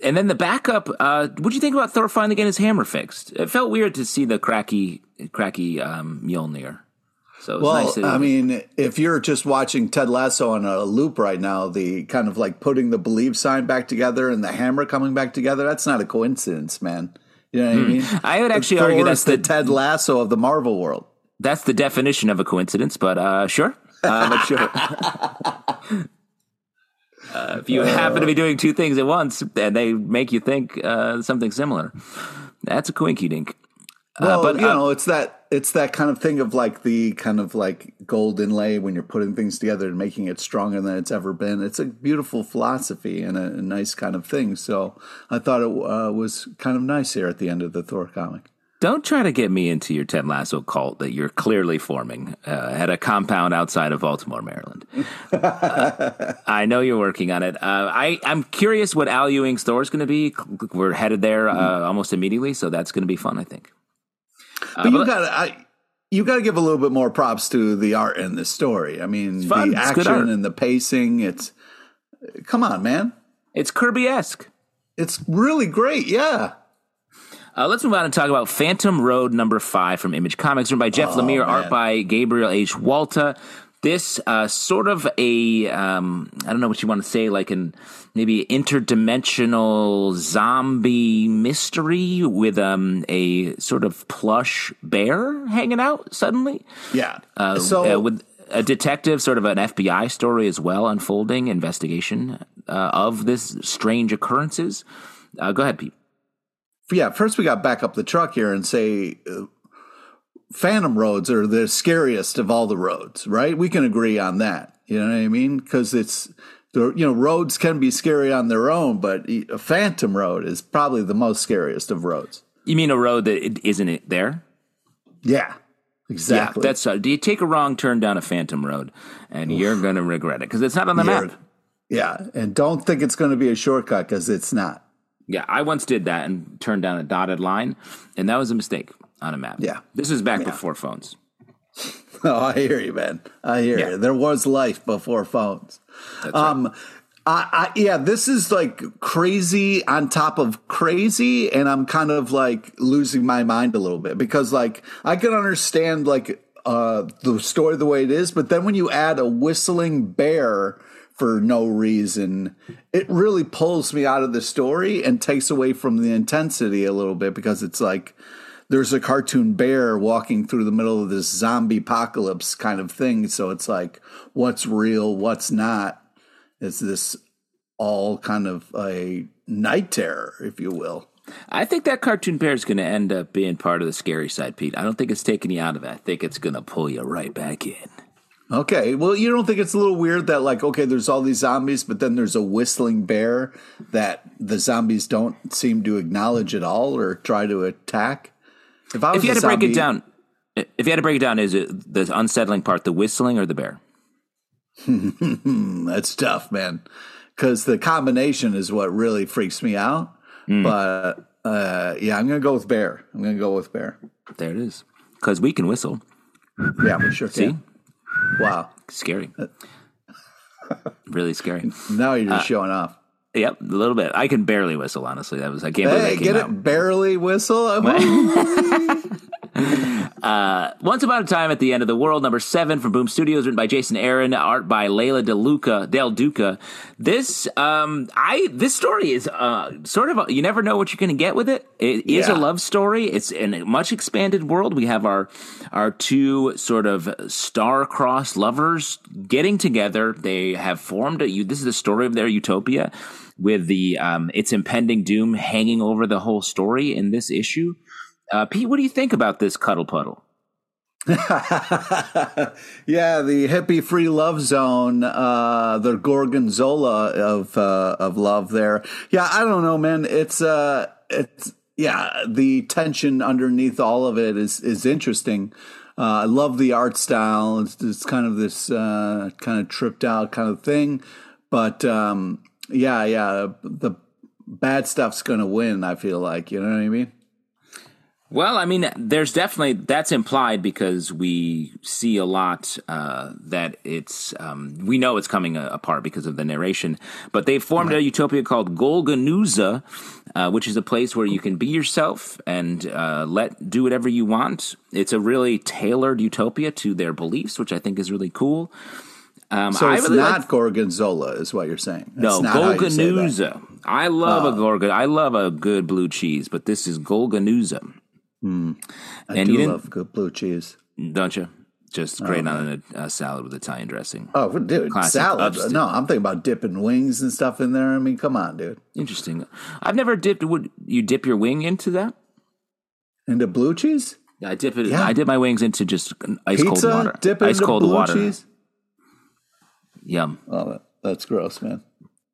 And then the backup. Uh, what do you think about Thor finally getting his hammer fixed? It felt weird to see the cracky, cracky um, Mjolnir. So it was Well, nice I mean, if you're just watching Ted Lasso on a loop right now, the kind of like putting the believe sign back together and the hammer coming back together, that's not a coincidence, man. You know what I mean? Hmm. I would actually argue that's the the Ted Lasso of the Marvel world. that's the definition of a coincidence. But uh, sure, uh, but sure. Uh, if you happen to be doing two things at once and they make you think uh, something similar, that's a coinky dink. Well, but, you uh, know, it's that it's that kind of thing of like the kind of like gold inlay when you're putting things together and making it stronger than it's ever been. It's a beautiful philosophy and a, a nice kind of thing. So I thought it uh, was kind of nice here at the end of the Thor comic. Don't try to get me into your Ted Lasso cult that you're clearly forming uh, at a compound outside of Baltimore, Maryland. Uh, I know you're working on it. Uh, I, I'm curious what Al Ewing's Thor is going to be. We're headed there uh, almost immediately, so that's going to be fun, I think. Uh, But you got I you got to give a little bit more props to the art and the story. I mean, the action and the pacing. It's come on, man. It's Kirby esque. It's really great. Yeah. Uh, let's move on and talk about Phantom Road number five from Image Comics, written by Jeff Lemire, art by Gabriel H. Walta. This uh, sort of a um, I don't know what you want to say, like an maybe interdimensional zombie mystery with um, a sort of plush bear hanging out suddenly. Yeah. Uh, so uh, with a detective, sort of an FBI story as well, unfolding investigation uh, of this strange occurrences. Uh, go ahead, Pete. yeah, first we got back up the truck here and say uh, Phantom roads are the scariest of all the roads, right? We can agree on that. You know what I mean? Because it's the you know roads can be scary on their own, but a Phantom road is probably the most scariest of roads. You mean a road that it, isn't it there? Yeah, exactly. Yeah, that's uh, do you take a wrong turn down a Phantom Road, and you're going to regret it because it's not on the You're- map. Yeah, and don't think it's going to be a shortcut because it's not. Yeah, I once did that and turned down a dotted line, and that was a mistake on a map. Yeah. this is back before phones. Oh, I hear you, man. I hear Yeah. you. There was life before phones. um, I, I, yeah, this is like crazy on top of crazy, and I'm kind of like losing my mind a little bit because, like, I can understand like uh, the story the way it is, but then when you add a whistling bear for no reason. It really pulls me out of the story and takes away from the intensity a little bit because it's like there's a cartoon bear walking through the middle of this zombie apocalypse kind of thing. So it's like, what's real, what's not? It's this all kind of a night terror, if you will. I think that cartoon bear is going to end up being part of the scary side, Pete. I don't think it's taking you out of it. I think it's going to pull you right back in. Okay. Well, you don't think it's a little weird that, like, okay, there's all these zombies, but then there's a whistling bear that the zombies don't seem to acknowledge at all or try to attack? If, if you had to zombie, break it down, if you had to break it down, is it the unsettling part, the whistling or the bear? That's tough, man. Because the combination is what really freaks me out. Mm. But uh, yeah, I'm going to go with bear. I'm going to go with bear. There it is. Because we can whistle. Yeah, we sure See? can. Wow. Scary. really scary. Now you're just uh, showing off. Yep, a little bit. I can barely whistle. Honestly, that was I can't. Hey, get out. it? Barely whistle. uh, Once Upon a Time at the End of the World, number seven from Boom Studios, written by Jason Aaron, art by Leila DeLuca, Del Duca. This, um, I this story is uh, sort of a, you never know what you're going to get with it. It is yeah. a love story. It's in a much expanded world. We have our our two sort of star-crossed lovers getting together. They have formed a. This is the story of their utopia with the um, its impending doom hanging over the whole story in this issue. Uh, Pete, what do you think about this cuddle puddle? yeah, the hippie free love zone, uh, the gorgonzola of uh, of love there. Yeah, I don't know, man. It's uh, it's yeah, the tension underneath all of it is is interesting. Uh, I love the art style. It's, it's kind of this uh, kind of tripped out kind of thing, but um, yeah, yeah, the bad stuff's going to win. I feel like you know what I mean. Well, I mean, there's definitely that's implied because we see a lot uh, that it's um, we know it's coming apart because of the narration. But they formed right. a utopia called Golgonooza, uh, which is a place where you can be yourself and uh, let do whatever you want. It's a really tailored utopia to their beliefs, which I think is really cool. Um, so it's really not like, gorgonzola, is what you're saying. That's no, Golgonooza. I love a oh. gorgon. I love a good blue cheese, but this is Golgonooza. Mm. I and do love good blue cheese. Don't you? Just great oh, on a, a, salad with Italian dressing. Oh, dude, Classic salad. Upstate. No, I'm thinking about dipping wings and stuff in there. I mean, come on, dude. Interesting. I've never dipped. Would you dip your wing into that? Into blue cheese? Yeah, I dip it. Yeah. I dip my wings into just ice Pizza, cold water. Dip it ice into cold blue water. cheese. Yum. Oh, that's gross, man.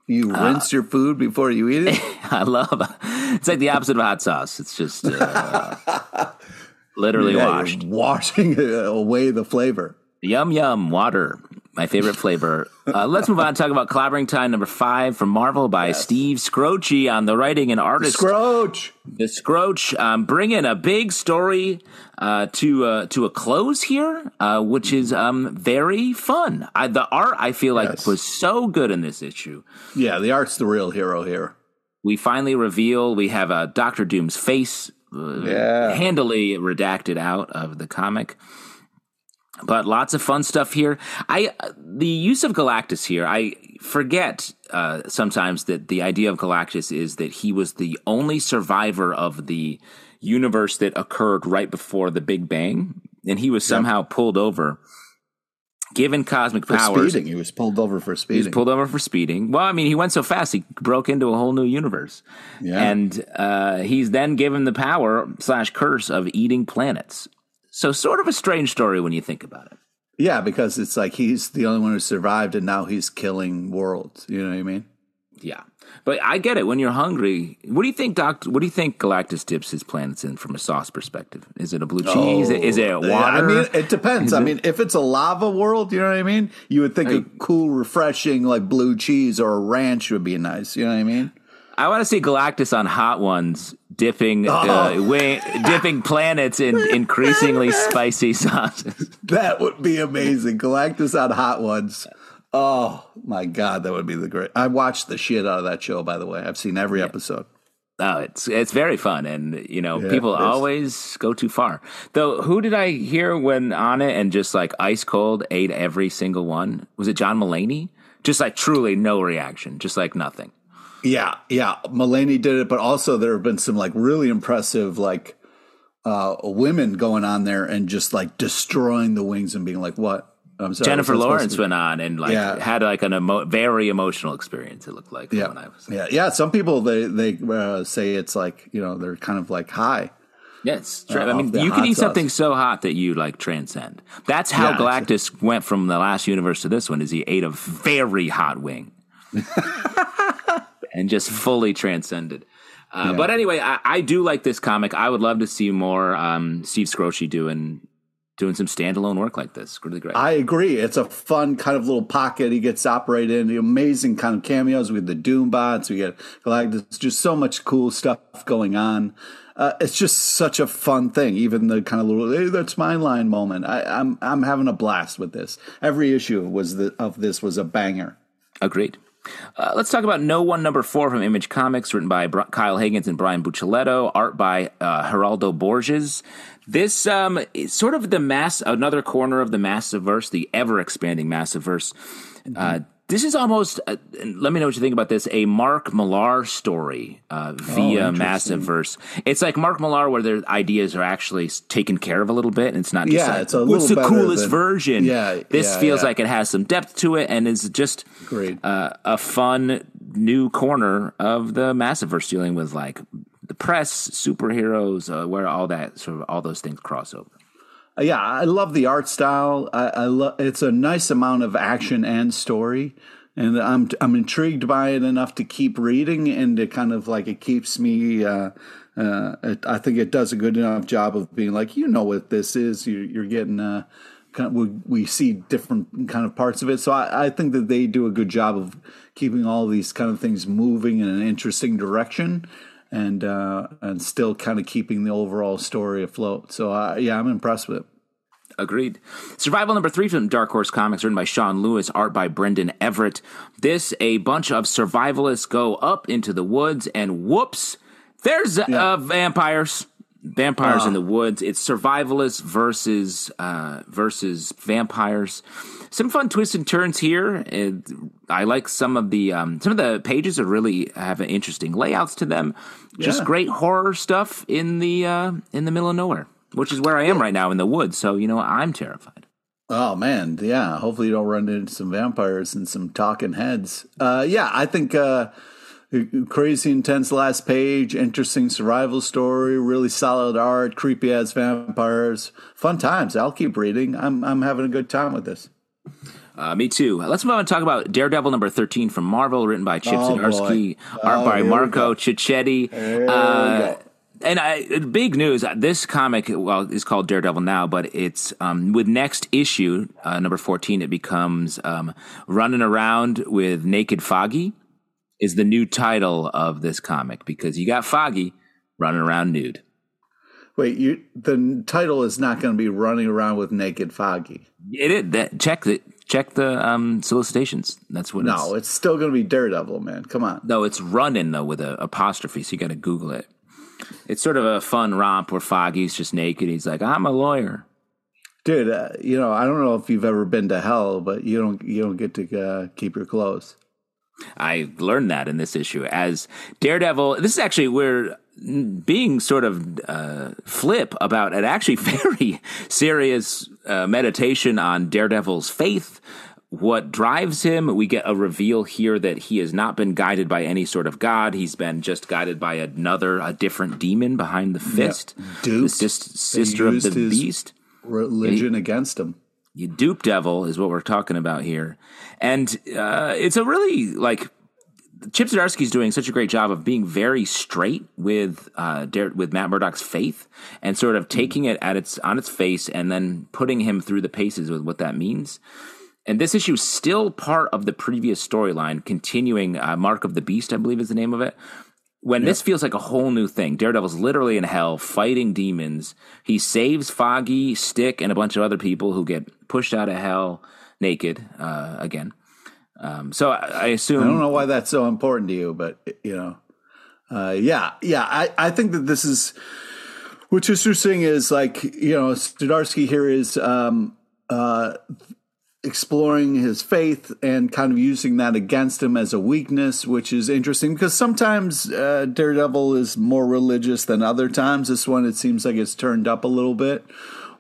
You uh, rinse your food before you eat it. I love. It's like the opposite of hot sauce. It's just uh, literally yeah, washed, washing away the flavor. Yum yum water my favorite flavor. Uh, let's move on and talk about Clobbering Time number five from Marvel by yes. Steve Skroce on the writing and artist. Scroach. The Scroach um, bringing a big story uh, to uh, to a close here, uh, which is um, very fun. I, the art I feel like yes. was so good in this issue. Yeah, the art's the real hero here. We finally reveal we have a Doctor Doom's face uh, yeah. handily redacted out of the comic but lots of fun stuff here. I the use of Galactus here. I forget uh, sometimes that the idea of Galactus is that he was the only survivor of the universe that occurred right before the Big Bang, and he was somehow yep. pulled over. Given cosmic for powers, speeding. He was pulled over for speeding. He was pulled over for speeding. Well, I mean, he went so fast he broke into a whole new universe, yeah. and uh, he's then given the power slash curse of eating planets. So, sort of a strange story when you think about it. Yeah, because it's like he's the only one who survived, and now he's killing worlds. You know what I mean? Yeah, but I get it. When you're hungry, what do you think, Doctor? What do you think Galactus dips his planets in from a sauce perspective? Is it a blue cheese? Oh, is it a water? I mean, it depends. Is I it? mean, if it's a lava world, you know what I mean. You would think a cool, refreshing like blue cheese or a ranch would be nice. You know what I mean? I want to see Galactus on Hot Ones dipping uh, oh. dipping planets in increasingly spicy sauces. That would be amazing. Galactus on Hot Ones. Oh my god, that would be the great. I watched the shit out of that show. By the way, I've seen every yeah. episode. Oh, it's it's very fun, and you know yeah, people always go too far. Though, who did I hear when on it and just like ice cold ate every single one? Was it John Mulaney? just like truly no reaction, just like nothing. Yeah, yeah. Mulaney did it, but also there have been some like really impressive like uh women going on there and just like destroying the wings and being like, "What? I'm sorry, Jennifer Lawrence went on and like yeah. had like an emo- very emotional experience. It looked like yeah. when I was yeah yeah. Some people they they uh, say it's like you know they're kind of like high. Yes, uh, I mean you can eat sauce. something so hot that you like transcend. That's how yeah, Galactus went from the last universe to this one. Is he ate a very hot wing and just fully transcended. Uh, yeah. But anyway, I, I, do like this comic. I would love to see more um, Steve Skroce doing doing some standalone work like this. Really great. I agree. It's a fun kind of little pocket he gets operated in. The amazing kind of cameos with the Doom bots. We get Galactus. Just so much cool stuff going on. Uh, it's just such a fun thing. Even the kind of little hey, that's my line moment. I, am I'm, I'm having a blast with this. Every issue was the, of this was a banger. Agreed. Uh, let's talk about No One Number Four from Image Comics, written by Kyle Higgins and Brian Buccellato, art by uh, Geraldo Borges. This um, is sort of the mass, another corner of the Massiverse, the ever expanding Massiverse. Mm-hmm. Uh, this is almost, uh, let me know what you think about this, a Mark Millar story uh, via oh, Massiverse. It's like Mark Millar where their ideas are actually taken care of a little bit. And it's not just yeah, like, it's a what's the coolest than, version? Yeah, this yeah, feels yeah. like it has some depth to it and is just Great. Uh, a fun new corner of the massive verse dealing with like the press, superheroes, uh, where all that sort of all those things cross over. Uh, yeah, I love the art style. I, I love it's a nice amount of action and story, and I'm I'm intrigued by it enough to keep reading, and it kind of like it keeps me. Uh, uh, it, I think it does a good enough job of being like, you know what this is. You, you're getting. Uh, kind of, we, we see different kind of parts of it, so I, I think that they do a good job of keeping all these kind of things moving in an interesting direction and uh, and still kind of keeping the overall story afloat. So uh, yeah, I'm impressed with it. Agreed. Survival number three from Dark Horse Comics, written by Sean Lewis, art by Brendan Everett. This a bunch of survivalists go up into the woods, and whoops, there's yeah. uh, vampires. Vampires in the woods. It's survivalists versus uh, versus vampires some fun twists and turns here. I like some of the um, some of the pages are really have interesting layouts to them. Just yeah. great horror stuff in the uh, in the middle of nowhere, which is where I am right now in the woods. So you know I'm terrified. Oh man, yeah. Hopefully you don't run into some vampires and some talking heads. Uh, yeah, I think uh, crazy intense last page, interesting survival story, really solid art, creepy ass vampires, fun times. I'll keep reading. I'm I'm having a good time with this. Uh, me too. Let's move on and talk about Daredevil number 13 from Marvel, written by Chip oh, Zdarsky, art oh, by Marco Checchetto. Uh, and I, big news. This comic, well, is called Daredevil now, but it's um, with next issue, uh, number 14, it becomes um, Running Around with Naked Foggy, is the new title of this comic because you got Foggy running around nude. Wait, you the title is not going to be running around with naked Foggy. It is that check the check the um, solicitations. That's what. It's No, it's, it's still going to be Daredevil, man. Come on. No, it's running though with a apostrophe, so you got to Google it. It's sort of a fun romp where Foggy's just naked. He's like, "I'm a lawyer." Dude, uh, you know, I don't know if you've ever been to hell, but you don't you don't get to uh, keep your clothes. I learned that in this issue as Daredevil. This is actually where we're being sort of uh, flip about an actually very serious uh, meditation on Daredevil's faith. What drives him? We get a reveal here that he has not been guided by any sort of god. He's been just guided by another, a different demon behind the fist, the sis- sister of the beast. Religion he, against him. You dupe devil is what we're talking about here, and uh, it's a really like Chip Zdarsky is doing such a great job of being very straight with uh, with Matt Murdock's faith and sort of taking it at its on its face and then putting him through the paces with what that means. And this issue is still part of the previous storyline, continuing uh, Mark of the Beast, I believe is the name of it. When this feels like a whole new thing, Daredevil's literally in hell fighting demons. He saves Foggy, Stick, and a bunch of other people who get pushed out of hell naked uh, again. Um, so I, I, assume I don't know why that's so important to you, but you know, uh, yeah, yeah. I, I think that this is what's interesting is like you know Zdarsky here is um, uh, exploring his faith and kind of using that against him as a weakness, which is interesting because sometimes uh, Daredevil is more religious than other times. This one, it seems like it's turned up a little bit,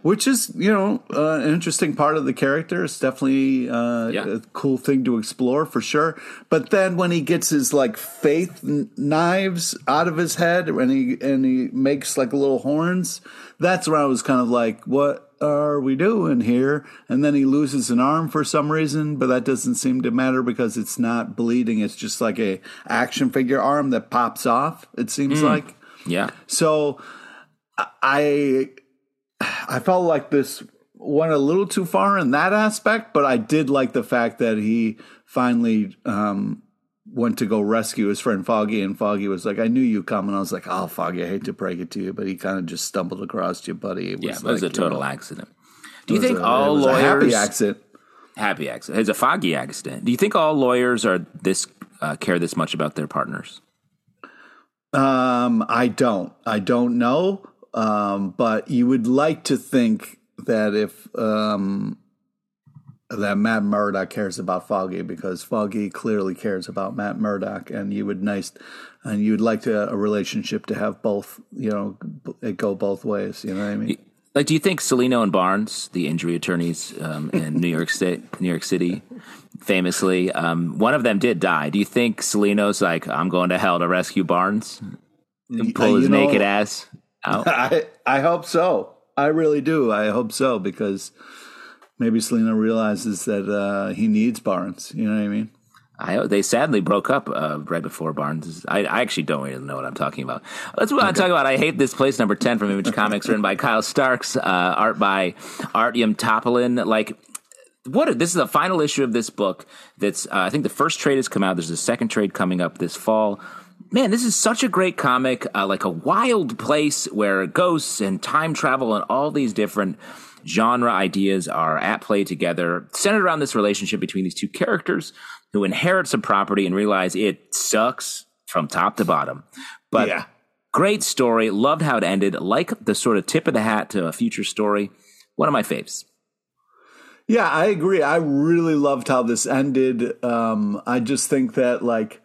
which is, you know, uh, an interesting part of the character. It's definitely uh, Yeah. a cool thing to explore for sure. But then when he gets his like faith n- knives out of his head and he and he makes like little horns, that's when I was kind of like, what are we doing here? And then he loses an arm for some reason, but that doesn't seem to matter because it's not bleeding. It's just like a action figure arm that pops off. It seems like. Yeah. So I I felt like this went a little too far in that aspect, but I did like the fact that he finally um, went to go rescue his friend Foggy, and Foggy was like, "I knew you coming." I was like, "Oh, Foggy, I hate to break it to you, but he kind of just stumbled across you, buddy." It Yeah. was It was a total know, accident. Do you think a- all was lawyers happy accident? happy accident? It's a foggy accident. Do you think all lawyers are this uh, care this much about their partners? Um, I don't. I don't know. Um, but you would like to think that if um, that Matt Murdock cares about Foggy because Foggy clearly cares about Matt Murdock, and you would nice, and you would like to a relationship to have both. You know, it go both ways. You know what I mean? Like, do you think Cellino and Barnes, the injury attorneys um, in New York State, New York City, famously, um, one of them did die. Do you think Cellino's like, I'm going to hell to rescue Barnes and pull Uh, his you know- naked ass out? I I hope so. I really do. I hope so because maybe Selena realizes that uh, he needs Barnes. You know what I mean? I, they sadly broke up uh, right before Barnes. I, I actually don't even know what I'm talking about. Let's move on to talk about I Hate This Place, number 10 from Image Comics, written by Kyle Starks, uh, art by Artyom Topilin. Like, what a, this is the final issue of this book. That's uh, I think the first trade has come out. There's a second trade coming up this fall. Man, this is such a great comic, uh, like a wild place where ghosts and time travel and all these different genre ideas are at play together, centered around this relationship between these two characters who inherit some property and realize it sucks from top to bottom. But Yeah. great story. Loved how it ended. Like the sort of tip of the hat to a future story. One of my faves. Yeah, I agree. I really loved how this ended. Um, I just think that like it- it- it's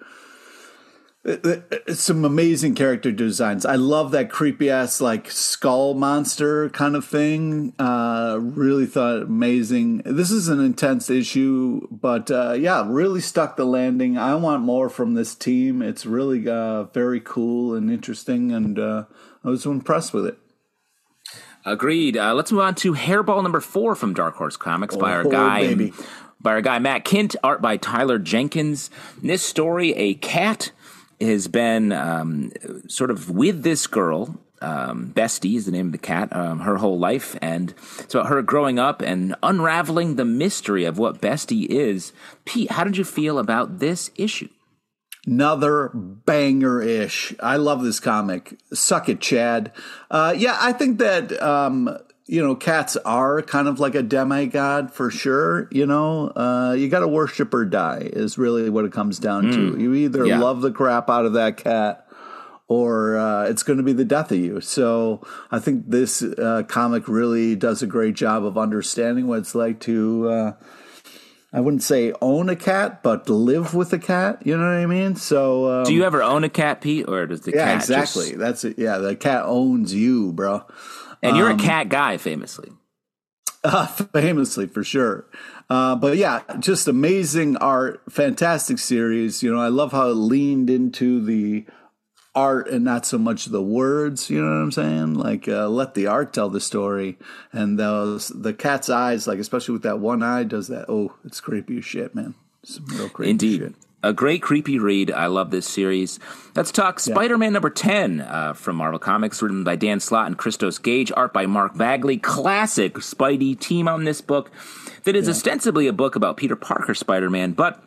some amazing character designs. I love that creepy ass like skull monster kind of thing. Uh, really thought amazing. This is an intense issue, but uh, yeah, really stuck the landing. I want more from this team. It's really uh, very cool and interesting, and uh, I was impressed with it. Agreed. Uh, let's move on to Hairball number four from Dark Horse Comics by our Oh, guy, baby. by our guy Matt Kindt, Art by Tyler Jenkins. In this story, a cat has been um, sort of with this girl. Um, Bestie is the name of the cat. Um, her whole life, and it's about her growing up and unraveling the mystery of what Bestie is. Pete, how did you feel about this issue? Another banger ish. I love this comic. Suck it, Chad. Uh, yeah, I think that, um, you know, cats are kind of like a demigod for sure. You know, uh, you got to worship or die, is really what it comes down to. You either Yeah. love the crap out of that cat or uh, it's going to be the death of you. So I think this uh, comic really does a great job of understanding what it's like to. Uh, I wouldn't say own a cat, but live with a cat. You know what I mean? So, um, Do you ever own a cat, Pete, or does the yeah, cat exactly. Just, That's it. Yeah, the cat owns you, bro. And you're Um, a cat guy, famously. Uh, famously, for sure. Uh, but yeah, just amazing art, fantastic series. You know, I love how it leaned into the art and not so much the words. You know what I'm saying? Like, uh, let the art tell the story. And those the cat's eyes, like especially with that one eye, does that. Oh, it's creepy as shit, man. It's real creepy Indeed. shit. A great creepy read. I love this series. Let's talk Spider Man number 10 uh, from Marvel Comics, written by Dan Slott and Christos Gage, art by Mark Bagley. Classic Spidey team on this book that is ostensibly a book about Peter Parker Spider Man, but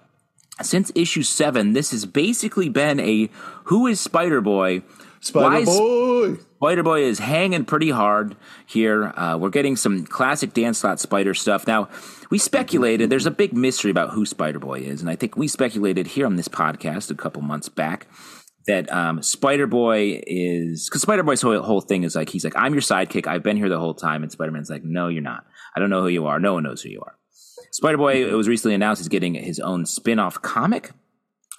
since issue 7, this has basically been a Who is Spider Boy? Spider Boy. Spider Boy is hanging pretty hard here. Uh, we're getting some classic Dan Slott Spider stuff. Now, we speculated, there's a big mystery about who Spider Boy is, and I think we speculated here on this podcast a couple months back that um, Spider Boy is, because Spider Boy's whole, whole thing is like, he's like, I'm your sidekick. I've been here the whole time. And Spider Man's like, no, you're not. I don't know who you are. No one knows who you are. Spider Boy, it was recently announced he's getting his own spin off comic.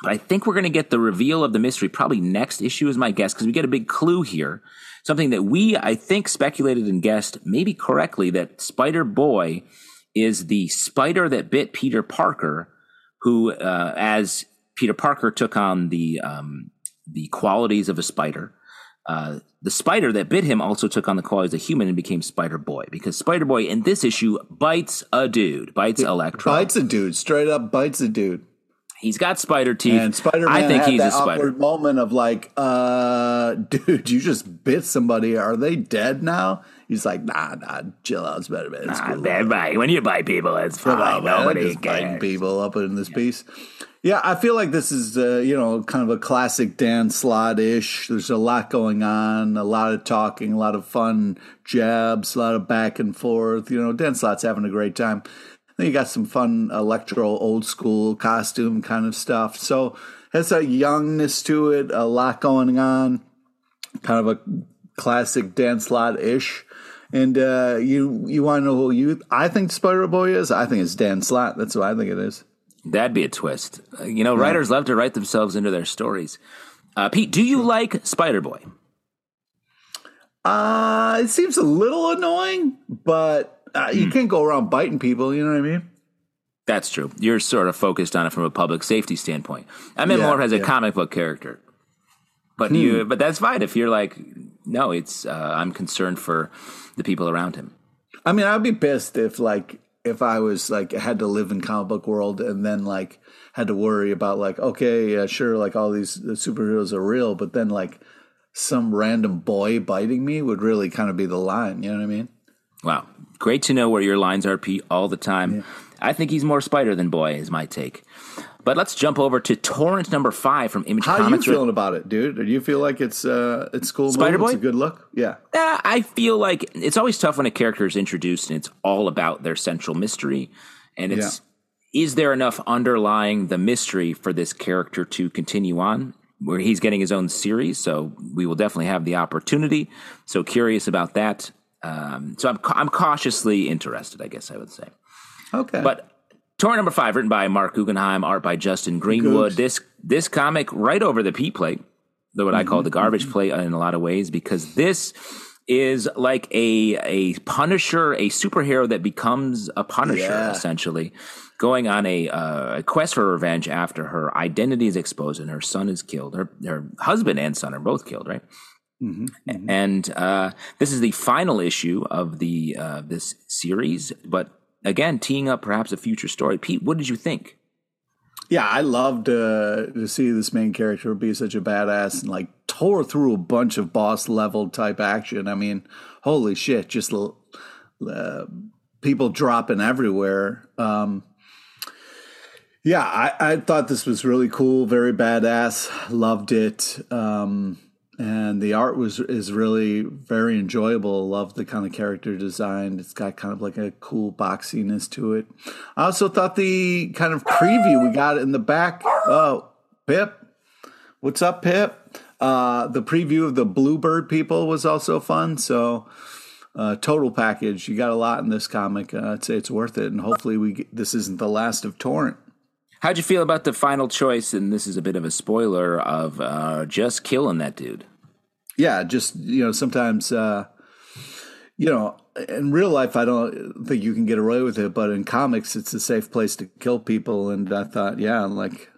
But I think we're going to get the reveal of the mystery probably next issue, is my guess, because we get a big clue here. Something that we, I think, speculated and guessed, maybe correctly, that Spider Boy is the spider that bit Peter Parker, who, uh, as Peter Parker took on the um, the qualities of a spider, uh, the spider that bit him also took on the qualities of a human and became Spider Boy. Because Spider Boy in this issue bites a dude, bites Electro, bites a dude, straight up bites a dude. He's got spider teeth. And Spider Man I think he's that a spider. awkward moment of like, uh, dude, you just bit somebody. Are they dead now? He's like, nah, nah, chill out, Spider Man. It's nah, cool. Bite. When you bite people, it's fine. On, Nobody biting people up in this piece. Yeah, I feel like this is, uh, you know, kind of a classic Dan Slott ish. There's a lot going on, a lot of talking, a lot of fun jabs, a lot of back and forth. You know, Dan Slott's having a great time. Then you got some fun electro old school costume kind of stuff. So has a youngness to it, a lot going on, kind of a classic Dan Slott ish. And uh, you you want to know who you I think Spider Boy is? I think it's Dan Slott. That's what I think it is. That'd be a twist. Uh, you know, writers love to write themselves into their stories. Uh, Pete, do you like Spider Boy? Uh, it seems a little annoying, but uh, you hmm. can't go around biting people. You know what I mean? That's true. You're sort of focused on it from a public safety standpoint. I mean, yeah, more as a yeah. comic book character. But hmm. you, but that's fine if you're like, no, it's uh, I'm concerned for the people around him. I mean, I'd be pissed if like if I was like had to live in comic book world and then like had to worry about like okay, yeah, sure, like all these the superheroes are real, but then like some random boy biting me would really kind of be the line. You know what I mean? Wow. Great to know where your lines are, Pete, all the time. Yeah. I think he's more spider than boy, is my take. But let's jump over to torrent number five from Image How Comics. How are you feeling about it, dude? Do you feel like it's uh, it's cool? Spider Boy, it's a good look. Yeah. Uh, I feel like it's always tough when a character is introduced and it's all about their central mystery, and it's yeah. is there enough underlying the mystery for this character to continue on? Where he's getting his own series, so we will definitely have the opportunity. So curious about that. Um, so I'm I'm cautiously interested, I guess I would say. Okay. But Torrent number five, written by Marc Guggenheim, art by Justin Greenwood. This this comic right over the P plate, though what mm-hmm. I call the garbage mm-hmm. plate in a lot of ways, because this is like a a Punisher, a superhero that becomes a Punisher yeah. essentially, going on a, uh, a quest for revenge after her identity is exposed and her son is killed. Her her husband and son are both killed, right? Mm-hmm, mm-hmm. And uh, this is the final issue of the uh, this series, but again, teeing up perhaps a future story. Pete, what did you think? Yeah, I loved uh, to see this main character be such a badass and like tore through a bunch of boss level type action. I mean, holy shit, just uh, people dropping everywhere. Um, yeah, I, I, thought this was really cool, very badass. Loved it. Um, and the art was is really very enjoyable. Love the kind of character design. It's got kind of like a cool boxiness to it. I also thought the kind of preview we got in the back. Oh, Pip, what's up, Pip? Uh, the preview of the Bluebird people was also fun. So, uh, total package. You got a lot in this comic. Uh, I'd say it's worth it, and hopefully we get, this isn't the last of Torrent. How'd you feel about the final choice? And this is a bit of a spoiler of uh, just killing that dude. Yeah, just you know, sometimes uh, you know, in real life, I don't think you can get away with it, but in comics, it's a safe place to kill people. And I thought, yeah, like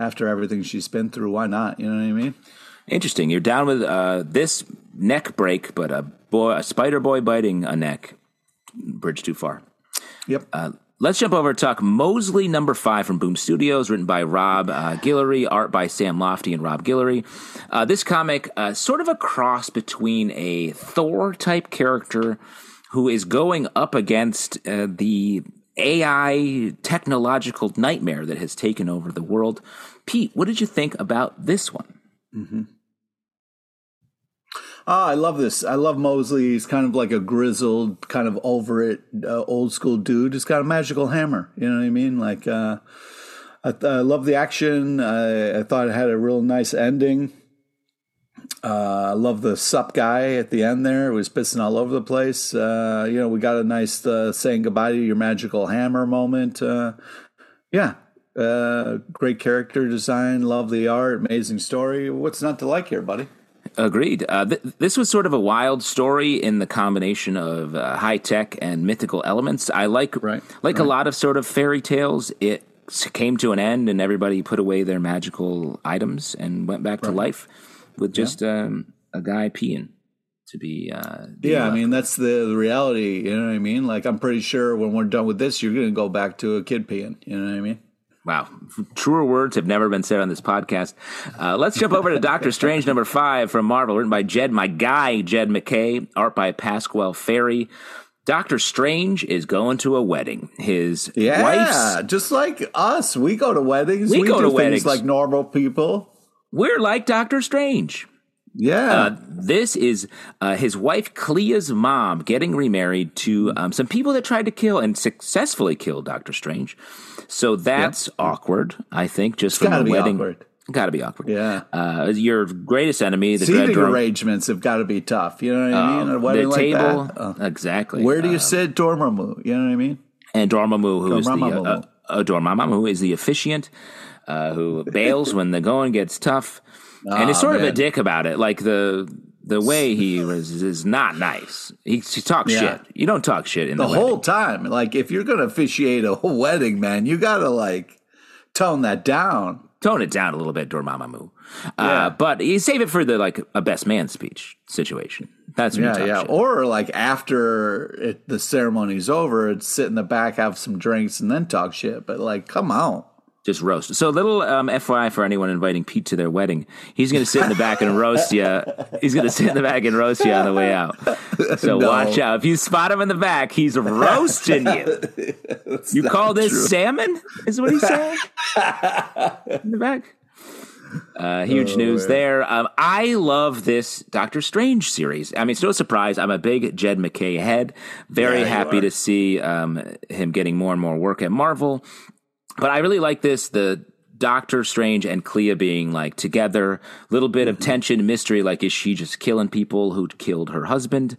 after everything she's been through, why not? You know what I mean? Interesting. You're down with uh, this neck break, but a boy, a spider boy biting a neck. Bridge too far. Yep. Uh, Let's jump over to talk Mosely number five from Boom Studios, written by Rob uh, Guillory, art by Sam Lotfi and Rob Guillory. Uh, this comic, uh, sort of a cross between a Thor type character who is going up against uh, the AI technological nightmare that has taken over the world. Pete, what did you think about this one? Mm-hmm. Ah, I love this. I love Mosely. He's kind of like a grizzled, kind of over it, uh, old school dude. He's got a magical hammer. You know what I mean? Like, uh, I, th- I, love the action. I, I, thought it had a real nice ending. Uh, I love the sup guy at the end there. Who was pissing all over the place. Uh, you know, we got a nice uh, saying goodbye to your magical hammer moment. Uh, yeah, great character design. Love the art. Amazing story. What's not to like here, buddy? Agreed. Uh, th- this was sort of a wild story in the combination of uh, high tech and mythical elements. I like Right, like right. a lot of sort of fairy tales. It came to an end, and everybody put away their magical items and went back to life with just um, a guy peeing to be. Uh, Yeah, I uh, mean that's the, the reality. You know what I mean? Like I'm pretty sure when we're done with this, you're going to go back to a kid peeing. You know what I mean? Wow. Truer words have never been said on this podcast. Uh, let's jump over to Doctor Strange number five from Marvel, written by Jed, my guy, Jed MacKay, art by Pasquale Ferry. Doctor Strange is going to a wedding. His Yeah, wife's. just like us, we go to weddings. We go do to weddings. like normal people. We're like Doctor Strange. Yeah, Uh, this is uh, his wife Clea's mom getting remarried to um, some people that tried to kill and successfully kill Doctor Strange. So that's awkward, I think, just from gotta a be wedding. awkward. Got to be awkward. Yeah. Uh, your greatest enemy, the seating Drunk- arrangements have got to be tough. You know what I mean? A the like table, that. Oh. exactly. Where do you Uh, sit, Dormammu? You know what I mean? and Dormammu, who is the Dormammu. uh, uh, Dormammu, who is the officiant, uh, who bails when the going gets tough, and is Aw, sort of a dick about it. Like the the way he was is not nice. He, he talks Yeah. shit. You don't talk shit in the, The whole time, like if you're going to officiate a wedding, man, you got to like tone that down. Tone it down a little bit, Dormammu. Yeah. Uh, but you save it for the like a best man speech situation. That's when you Yeah, talk yeah. shit. Or like after it, the ceremony's over, it's sit in the back, have some drinks, and then talk shit. But like, come on. Just roast. So, a little um, FYI for anyone inviting Pete to their wedding, he's going to sit in the back and roast you. He's going to sit in the back and roast you on the way out. So No. watch out. If you spot him in the back, he's roasting you. you call this true. salmon? Is what he's saying in the back. Uh, huge Oh, news there. Um, I love this Doctor Strange series. I mean, it's no surprise. I'm a big Jed MacKay head. Very Yeah, happy to see um, him getting more and more work at Marvel. But I really like this the Doctor Strange and Clea being like together, little bit Mm-hmm. of tension, mystery. Like, is she just killing people who killed her husband?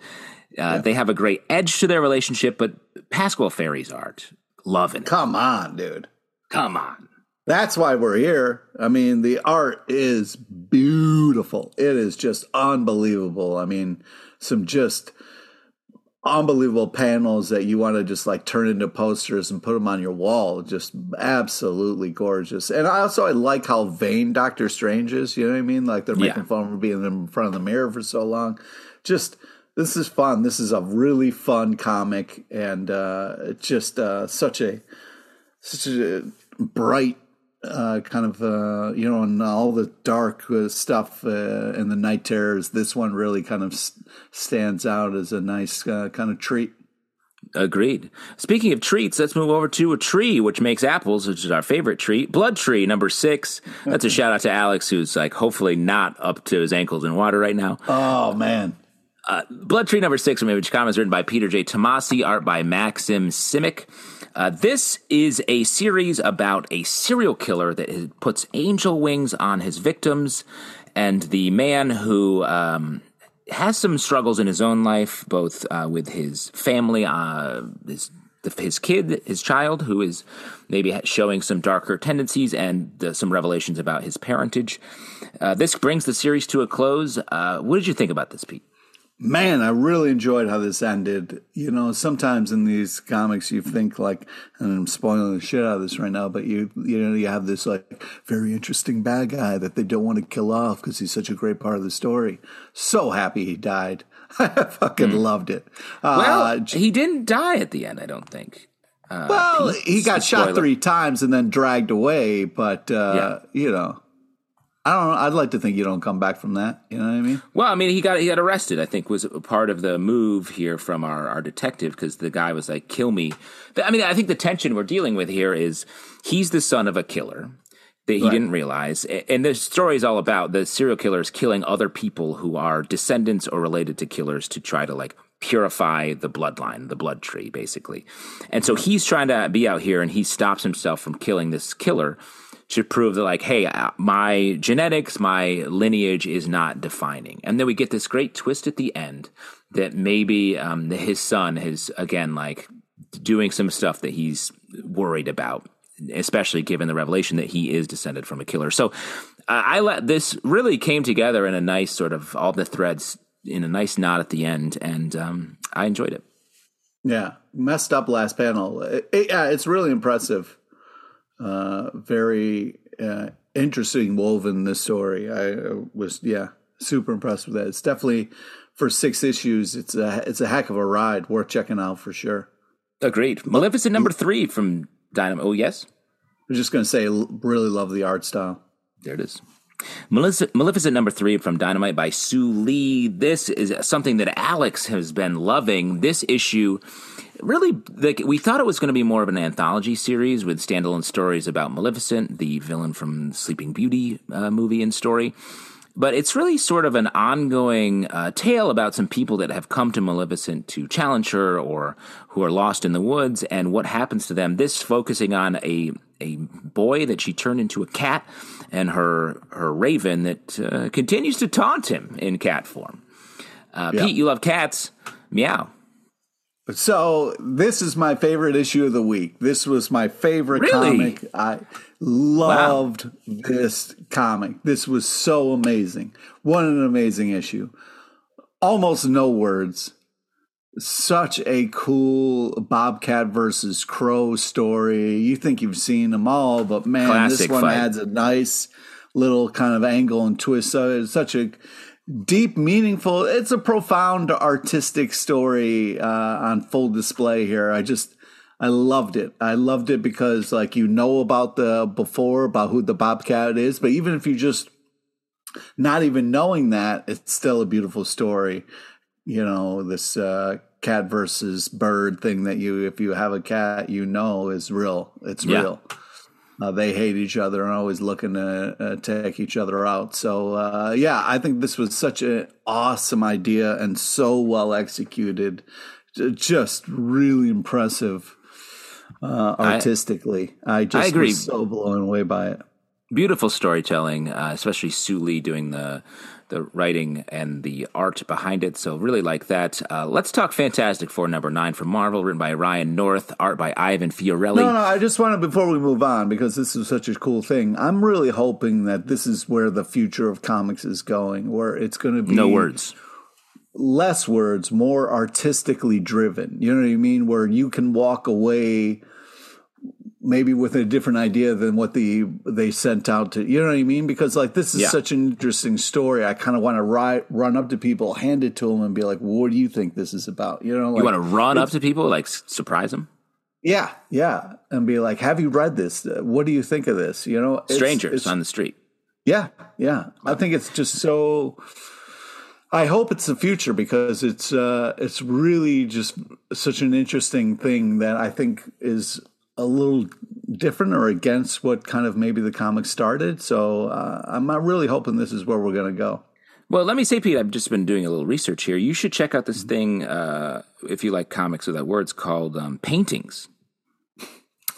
Uh, They have a great edge to their relationship, but Pasquale Ferry's art, loving it. Come on, dude. Come on. That's why we're here. I mean, the art is beautiful. It is just unbelievable. I mean, some just unbelievable panels that you want to just like turn into posters and put them on your wall. Just absolutely gorgeous. And I also I like how vain Doctor Strange is. You know what I mean? Like they're Yeah. making fun of being in front of the mirror for so long. Just this is fun. This is a really fun comic, and uh, just uh, such a such a bright uh, kind of uh, you know, and all the dark uh, stuff uh, and the night terrors. This one really kind of s- stands out as a nice uh, kind of treat. Agreed. Speaking of treats, let's move over to a tree which makes apples, which is our favorite treat. Blood Tree, number six. That's a shout out to Alex, who's like hopefully not up to his ankles in water right now. Oh man, Blood Tree number six from Image Comics, written by Peter J. Tomasi, art by Maxim Simic. Uh, this is a series about a serial killer that puts angel wings on his victims, and the man who um, has some struggles in his own life, both uh, with his family, uh, his his kid, his child, who is maybe showing some darker tendencies and some revelations about his parentage. Uh, this brings the series to a close. Uh, what did you think about this, Pete? Man, I really enjoyed how this ended. You know, sometimes in these comics, you think like, and I'm spoiling the shit out of this right now, but you you know you have this like very interesting bad guy that they don't want to kill off because he's such a great part of the story. So happy he died. I fucking loved it. Well, Uh, he didn't die at the end, I don't think. Uh, Well, he got shot spoiler. three times and then dragged away, but uh, you know, I don't know. I'd like to think you don't come back from that. You know what I mean? Well, I mean, he got he got arrested. I think was part of the move here from our our detective because the guy was like, "Kill me." I mean, I think the tension we're dealing with here is he's the son of a killer that he Right. didn't realize, and the story is all about the serial killers killing other people who are descendants or related to killers to try to like purify the bloodline, the blood tree, basically. And so he's trying to be out here, and he stops himself from killing this killer to prove that like hey uh, my genetics my lineage is not defining. And then we get this great twist at the end that maybe um, his son is again like doing some stuff that he's worried about especially given the revelation that he is descended from a killer. So uh, i let this really came together in a nice sort of all the threads in a nice knot at the end and um, i enjoyed it. Yeah. Messed up last panel. It, it, yeah it's really impressive uh, very uh, interesting woven this story. I was yeah super impressed with that. It's definitely for six issues. It's a it's a heck of a ride. Worth checking out for sure. Agreed. Maleficent number three from Dynamite. Oh yes. I was just going to say, really love the art style. There it is. Maleficent, Maleficent number three from Dynamite by Soo Lee. This is something that Alex has been loving. This issue really like we thought it was going to be more of an anthology series with standalone stories about Maleficent, the villain from Sleeping Beauty uh, movie and story. But it's really sort of an ongoing uh, tale about some people that have come to Maleficent to challenge her or who are lost in the woods and what happens to them. This focusing on a a boy that she turned into a cat and her her raven that uh, continues to taunt him in cat form. Uh, Pete, you love cats. Meow. So this is my favorite issue of the week. This was my favorite Really? comic. I loved this comic. This was so amazing. What an amazing issue. Almost no words. Such a cool Bobcat versus Crow story. You think you've seen them all, but man, this one fight. adds a nice little kind of angle and twist. So it's such a deep, meaningful. It's a profound artistic story uh, on full display here. I just, I loved it. I loved it because, like, you know about the before about who the Bobcat is, but even if you just not even knowing that, it's still a beautiful story. You know, this uh, cat versus bird thing that you, if you have a cat, you know is real. It's Yeah. real. Uh, they hate each other and always looking to uh, take each other out. So uh, yeah, I think this was such an awesome idea and so well executed. Just really impressive uh, artistically. I, just I agree. was so blown away by it. beautiful storytelling, uh, especially Soo Lee doing the the writing and the art behind it. So really like that. Uh, let's talk Fantastic Four number nine from Marvel, written by Ryan North, art by Ivan Fiorelli. No, no, I just wanted before we move on because this is such a cool thing. I'm really hoping that this is where the future of comics is going, where it's going to be No words. less words, more artistically driven. You know what I mean? Where you can walk away maybe with a different idea than what the they sent out to. You know what I mean? Because like this is Yeah. such an interesting story. I kind of want to ri- run up to people, hand it to them, and be like, "What do you think this is about?" You know, like, You want to run up to people, like surprise them? yeah, yeah, and be like, "Have you read this? What do you think of this?" You know, It's- Strangers it's- on the street. yeah, yeah. I think it's just so. I hope it's the future because it's uh, it's really just such an interesting thing that I think is a little different or against what kind of maybe the comics started. So uh, I'm not really hoping this is where we're going to go. Well, let me say, Pete, I've just been doing a little research here. You should check out this thing, uh, if you like comics without words, called um, Paintings.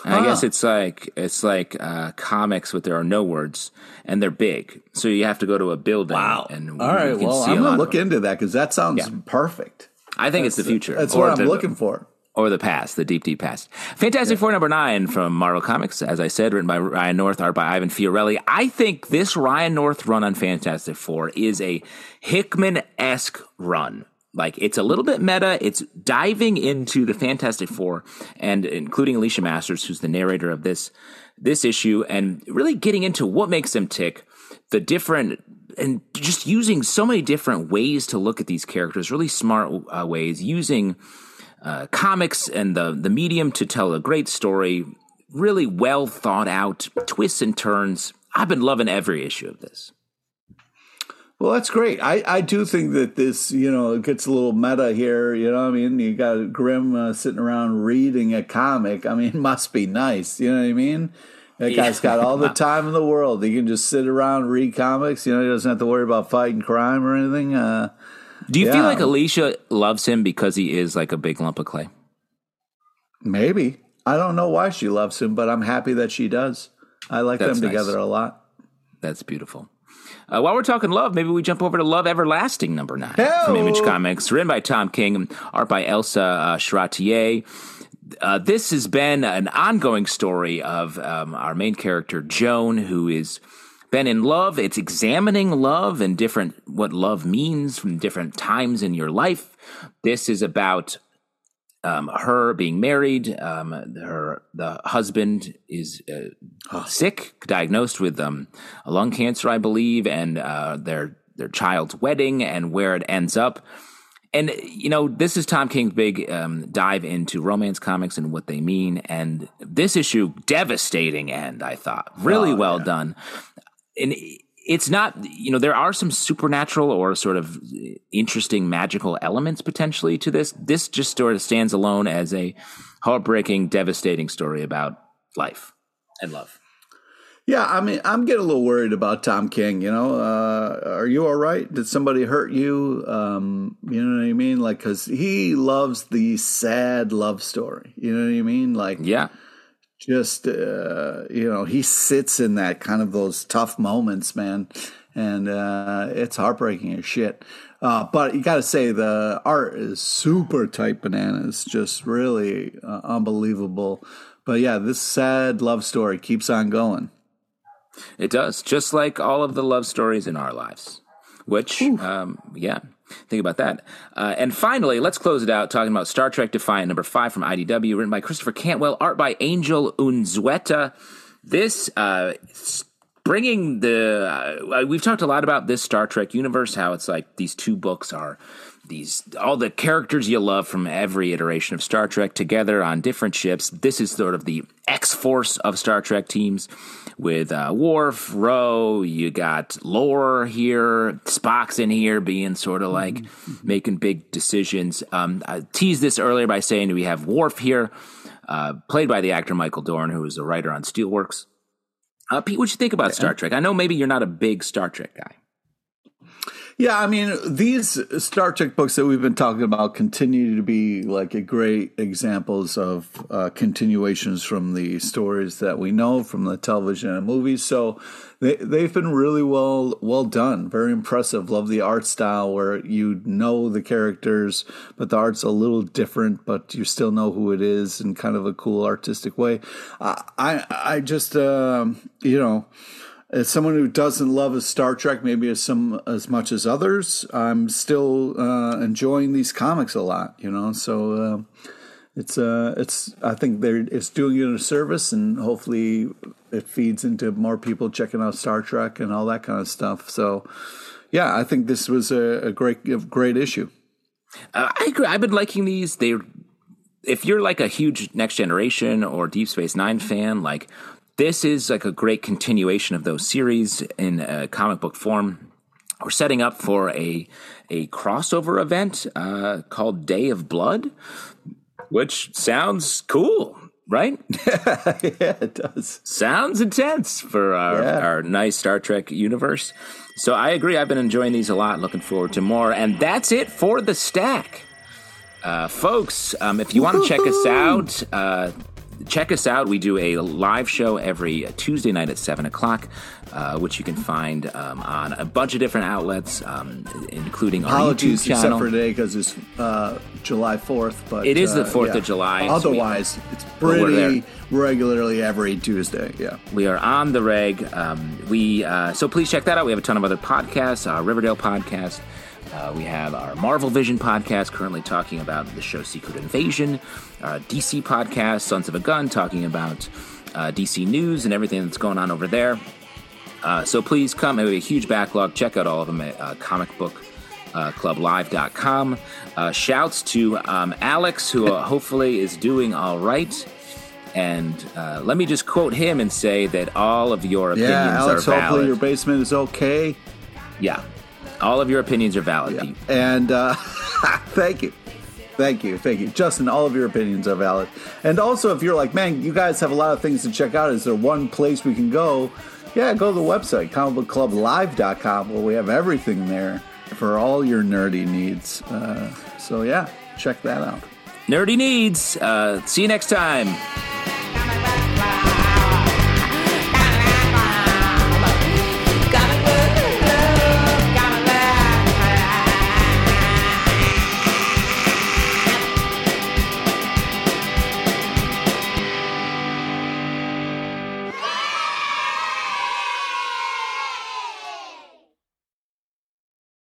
And I guess Ah. it's like it's like uh, comics, but there are no words, and they're big. So you have to go to a building. And All right. Well, I'm gonna look into that because that sounds perfect. I think it's the future. That's what I'm looking for. Or the past, the deep, deep past. Fantastic Four number nine from Marvel Comics, as I said, written by Ryan North, art by Ivan Fiorelli. I think this Ryan North run on Fantastic Four is a Hickman esque run. Like it's a little bit meta. It's diving into the Fantastic Four and including Alicia Masters, who's the narrator of this this issue, and really getting into what makes them tick, the different and just using so many different ways to look at these characters, really smart uh, ways, using uh, comics and the the medium to tell a great story, really well thought out twists and turns. I've been loving every issue of this. Well, that's great. I, I do think that this, you know, it gets a little meta here. You know what I mean? You got Grimm uh, sitting around reading a comic. I mean, it must be nice. You know what I mean? That guy's got all the time in the world. He can just sit around, read comics. You know, he doesn't have to worry about fighting crime or anything. Uh, Do you feel like Alicia loves him because he is like a big lump of clay? maybe. I don't know why she loves him, but I'm happy that she does. I like That's them nice. together a lot. That's beautiful. Uh, while we're talking love, maybe we jump over to Love Everlasting number nine Hell. from Image Comics, written by Tom King, art by Elsa uh. Uh, this has been an ongoing story of um, our main character Joan, who is been in love. It's examining love and different what love means from different times in your life. This is about um, her being married. Um, her the husband is uh, sick, diagnosed with um, a lung cancer, I believe, and uh, their their child's wedding and where it ends up. And you know, this is Tom King's big um, dive into romance comics and what they mean. And this issue, devastating end. I thought really Oh, well yeah. done. And it's not, you know, there are some supernatural or sort of interesting magical elements potentially to this. This just sort of stands alone as a heartbreaking, devastating story about life and love. Yeah, I mean, I'm getting a little worried about Tom King. You know, uh, are you all right? Did somebody hurt you? Um, you know what I mean? Like, because he loves the sad love story. You know what I mean? Like, Yeah. Just uh, you know, he sits in that kind of those tough moments, man, and uh, it's heartbreaking as shit. Uh, but you got to say the art is super tight bananas, just really uh, unbelievable. But yeah, this sad love story keeps on going. It does, just like all of the love stories in our lives. Which, um, yeah, think about that. Uh, and finally, let's close it out talking about Star Trek Defiant number five from IDW, written by Christopher Cantwell, art by Angel Unzueta. This uh, bringing the uh, we've talked a lot about this Star Trek universe, how it's like these two books are these all the characters you love from every iteration of Star Trek together on different ships. This is sort of the X Force of Star Trek teams with uh, Worf, Ro. You got Lore here, Spock's in here, being sort of like making big decisions. Um, I teased this earlier by saying we have Worf here, uh, played by the actor Michael Dorn, who is a writer on Steelworks. Uh, Pete, what do you think about Star Trek? I know maybe you're not a big Star Trek guy. Yeah, I mean, these Star Trek books that we've been talking about continue to be like a great examples of uh, continuations from the stories that we know from the television and movies. So they they've been really well well done, very impressive. Love the art style where you know the characters, but the art's a little different, but you still know who it is in kind of a cool artistic way. I I, I just um, you know as someone who doesn't love a Star Trek maybe as some as much as others, I'm still uh, enjoying these comics a lot. You know, so uh, it's uh, it's I think they're it's doing it a service, and hopefully it feeds into more people checking out Star Trek and all that kind of stuff. So yeah, I think this was a, a great a great issue. Uh, I agree. I've been liking these. They, if you're like a huge Next Generation or Deep Space Nine fan, like this is like a great continuation of those series in a comic book form. We're setting up for a a crossover event uh, called Day of Blood, which sounds cool, right? yeah, it does. sounds intense for our, Yeah. our nice Star Trek universe. So I agree. I've been enjoying these a lot. Looking forward to more. And that's it for the stack. Uh, folks, um, if you want to check us out, uh, check us out. We do a live show every Tuesday night at 7 o'clock, uh, which you can find um, on a bunch of different outlets, um, including our Apologies, YouTube except for today because it's uh, July Fourth. But It is the uh, 4th of. July, Otherwise, it's we're pretty regularly every Tuesday. Yeah. We are on the reg. Um, we uh, so please check that out. We have a ton of other podcasts. Our Riverdale podcast. Uh, we have our Marvel Vision podcast, currently talking about the show Secret Invasion. Our DC podcast, Sons of a Gun, talking about uh, DC news and everything that's going on over there. Uh, so please come. We have a huge backlog. Check out all of them at uh, comicbookclublive.com. Uh, shouts to um, Alex, who uh, hopefully is doing all right. And uh, let me just quote him and say that all of your opinions Yeah, Alex. are Hopefully, valid. your basement is okay. yeah, all of your opinions are valid. Pete. And uh, thank you. Thank you. Thank you. Justin, all of your opinions are valid. And also, if you're like, man, you guys have a lot of things to check out, is there one place we can go? Yeah, go to the website, comicbookclublive.com, where we have everything there for all your nerdy needs. Uh, so, yeah, check that out. Nerdy needs. Uh, see you next time.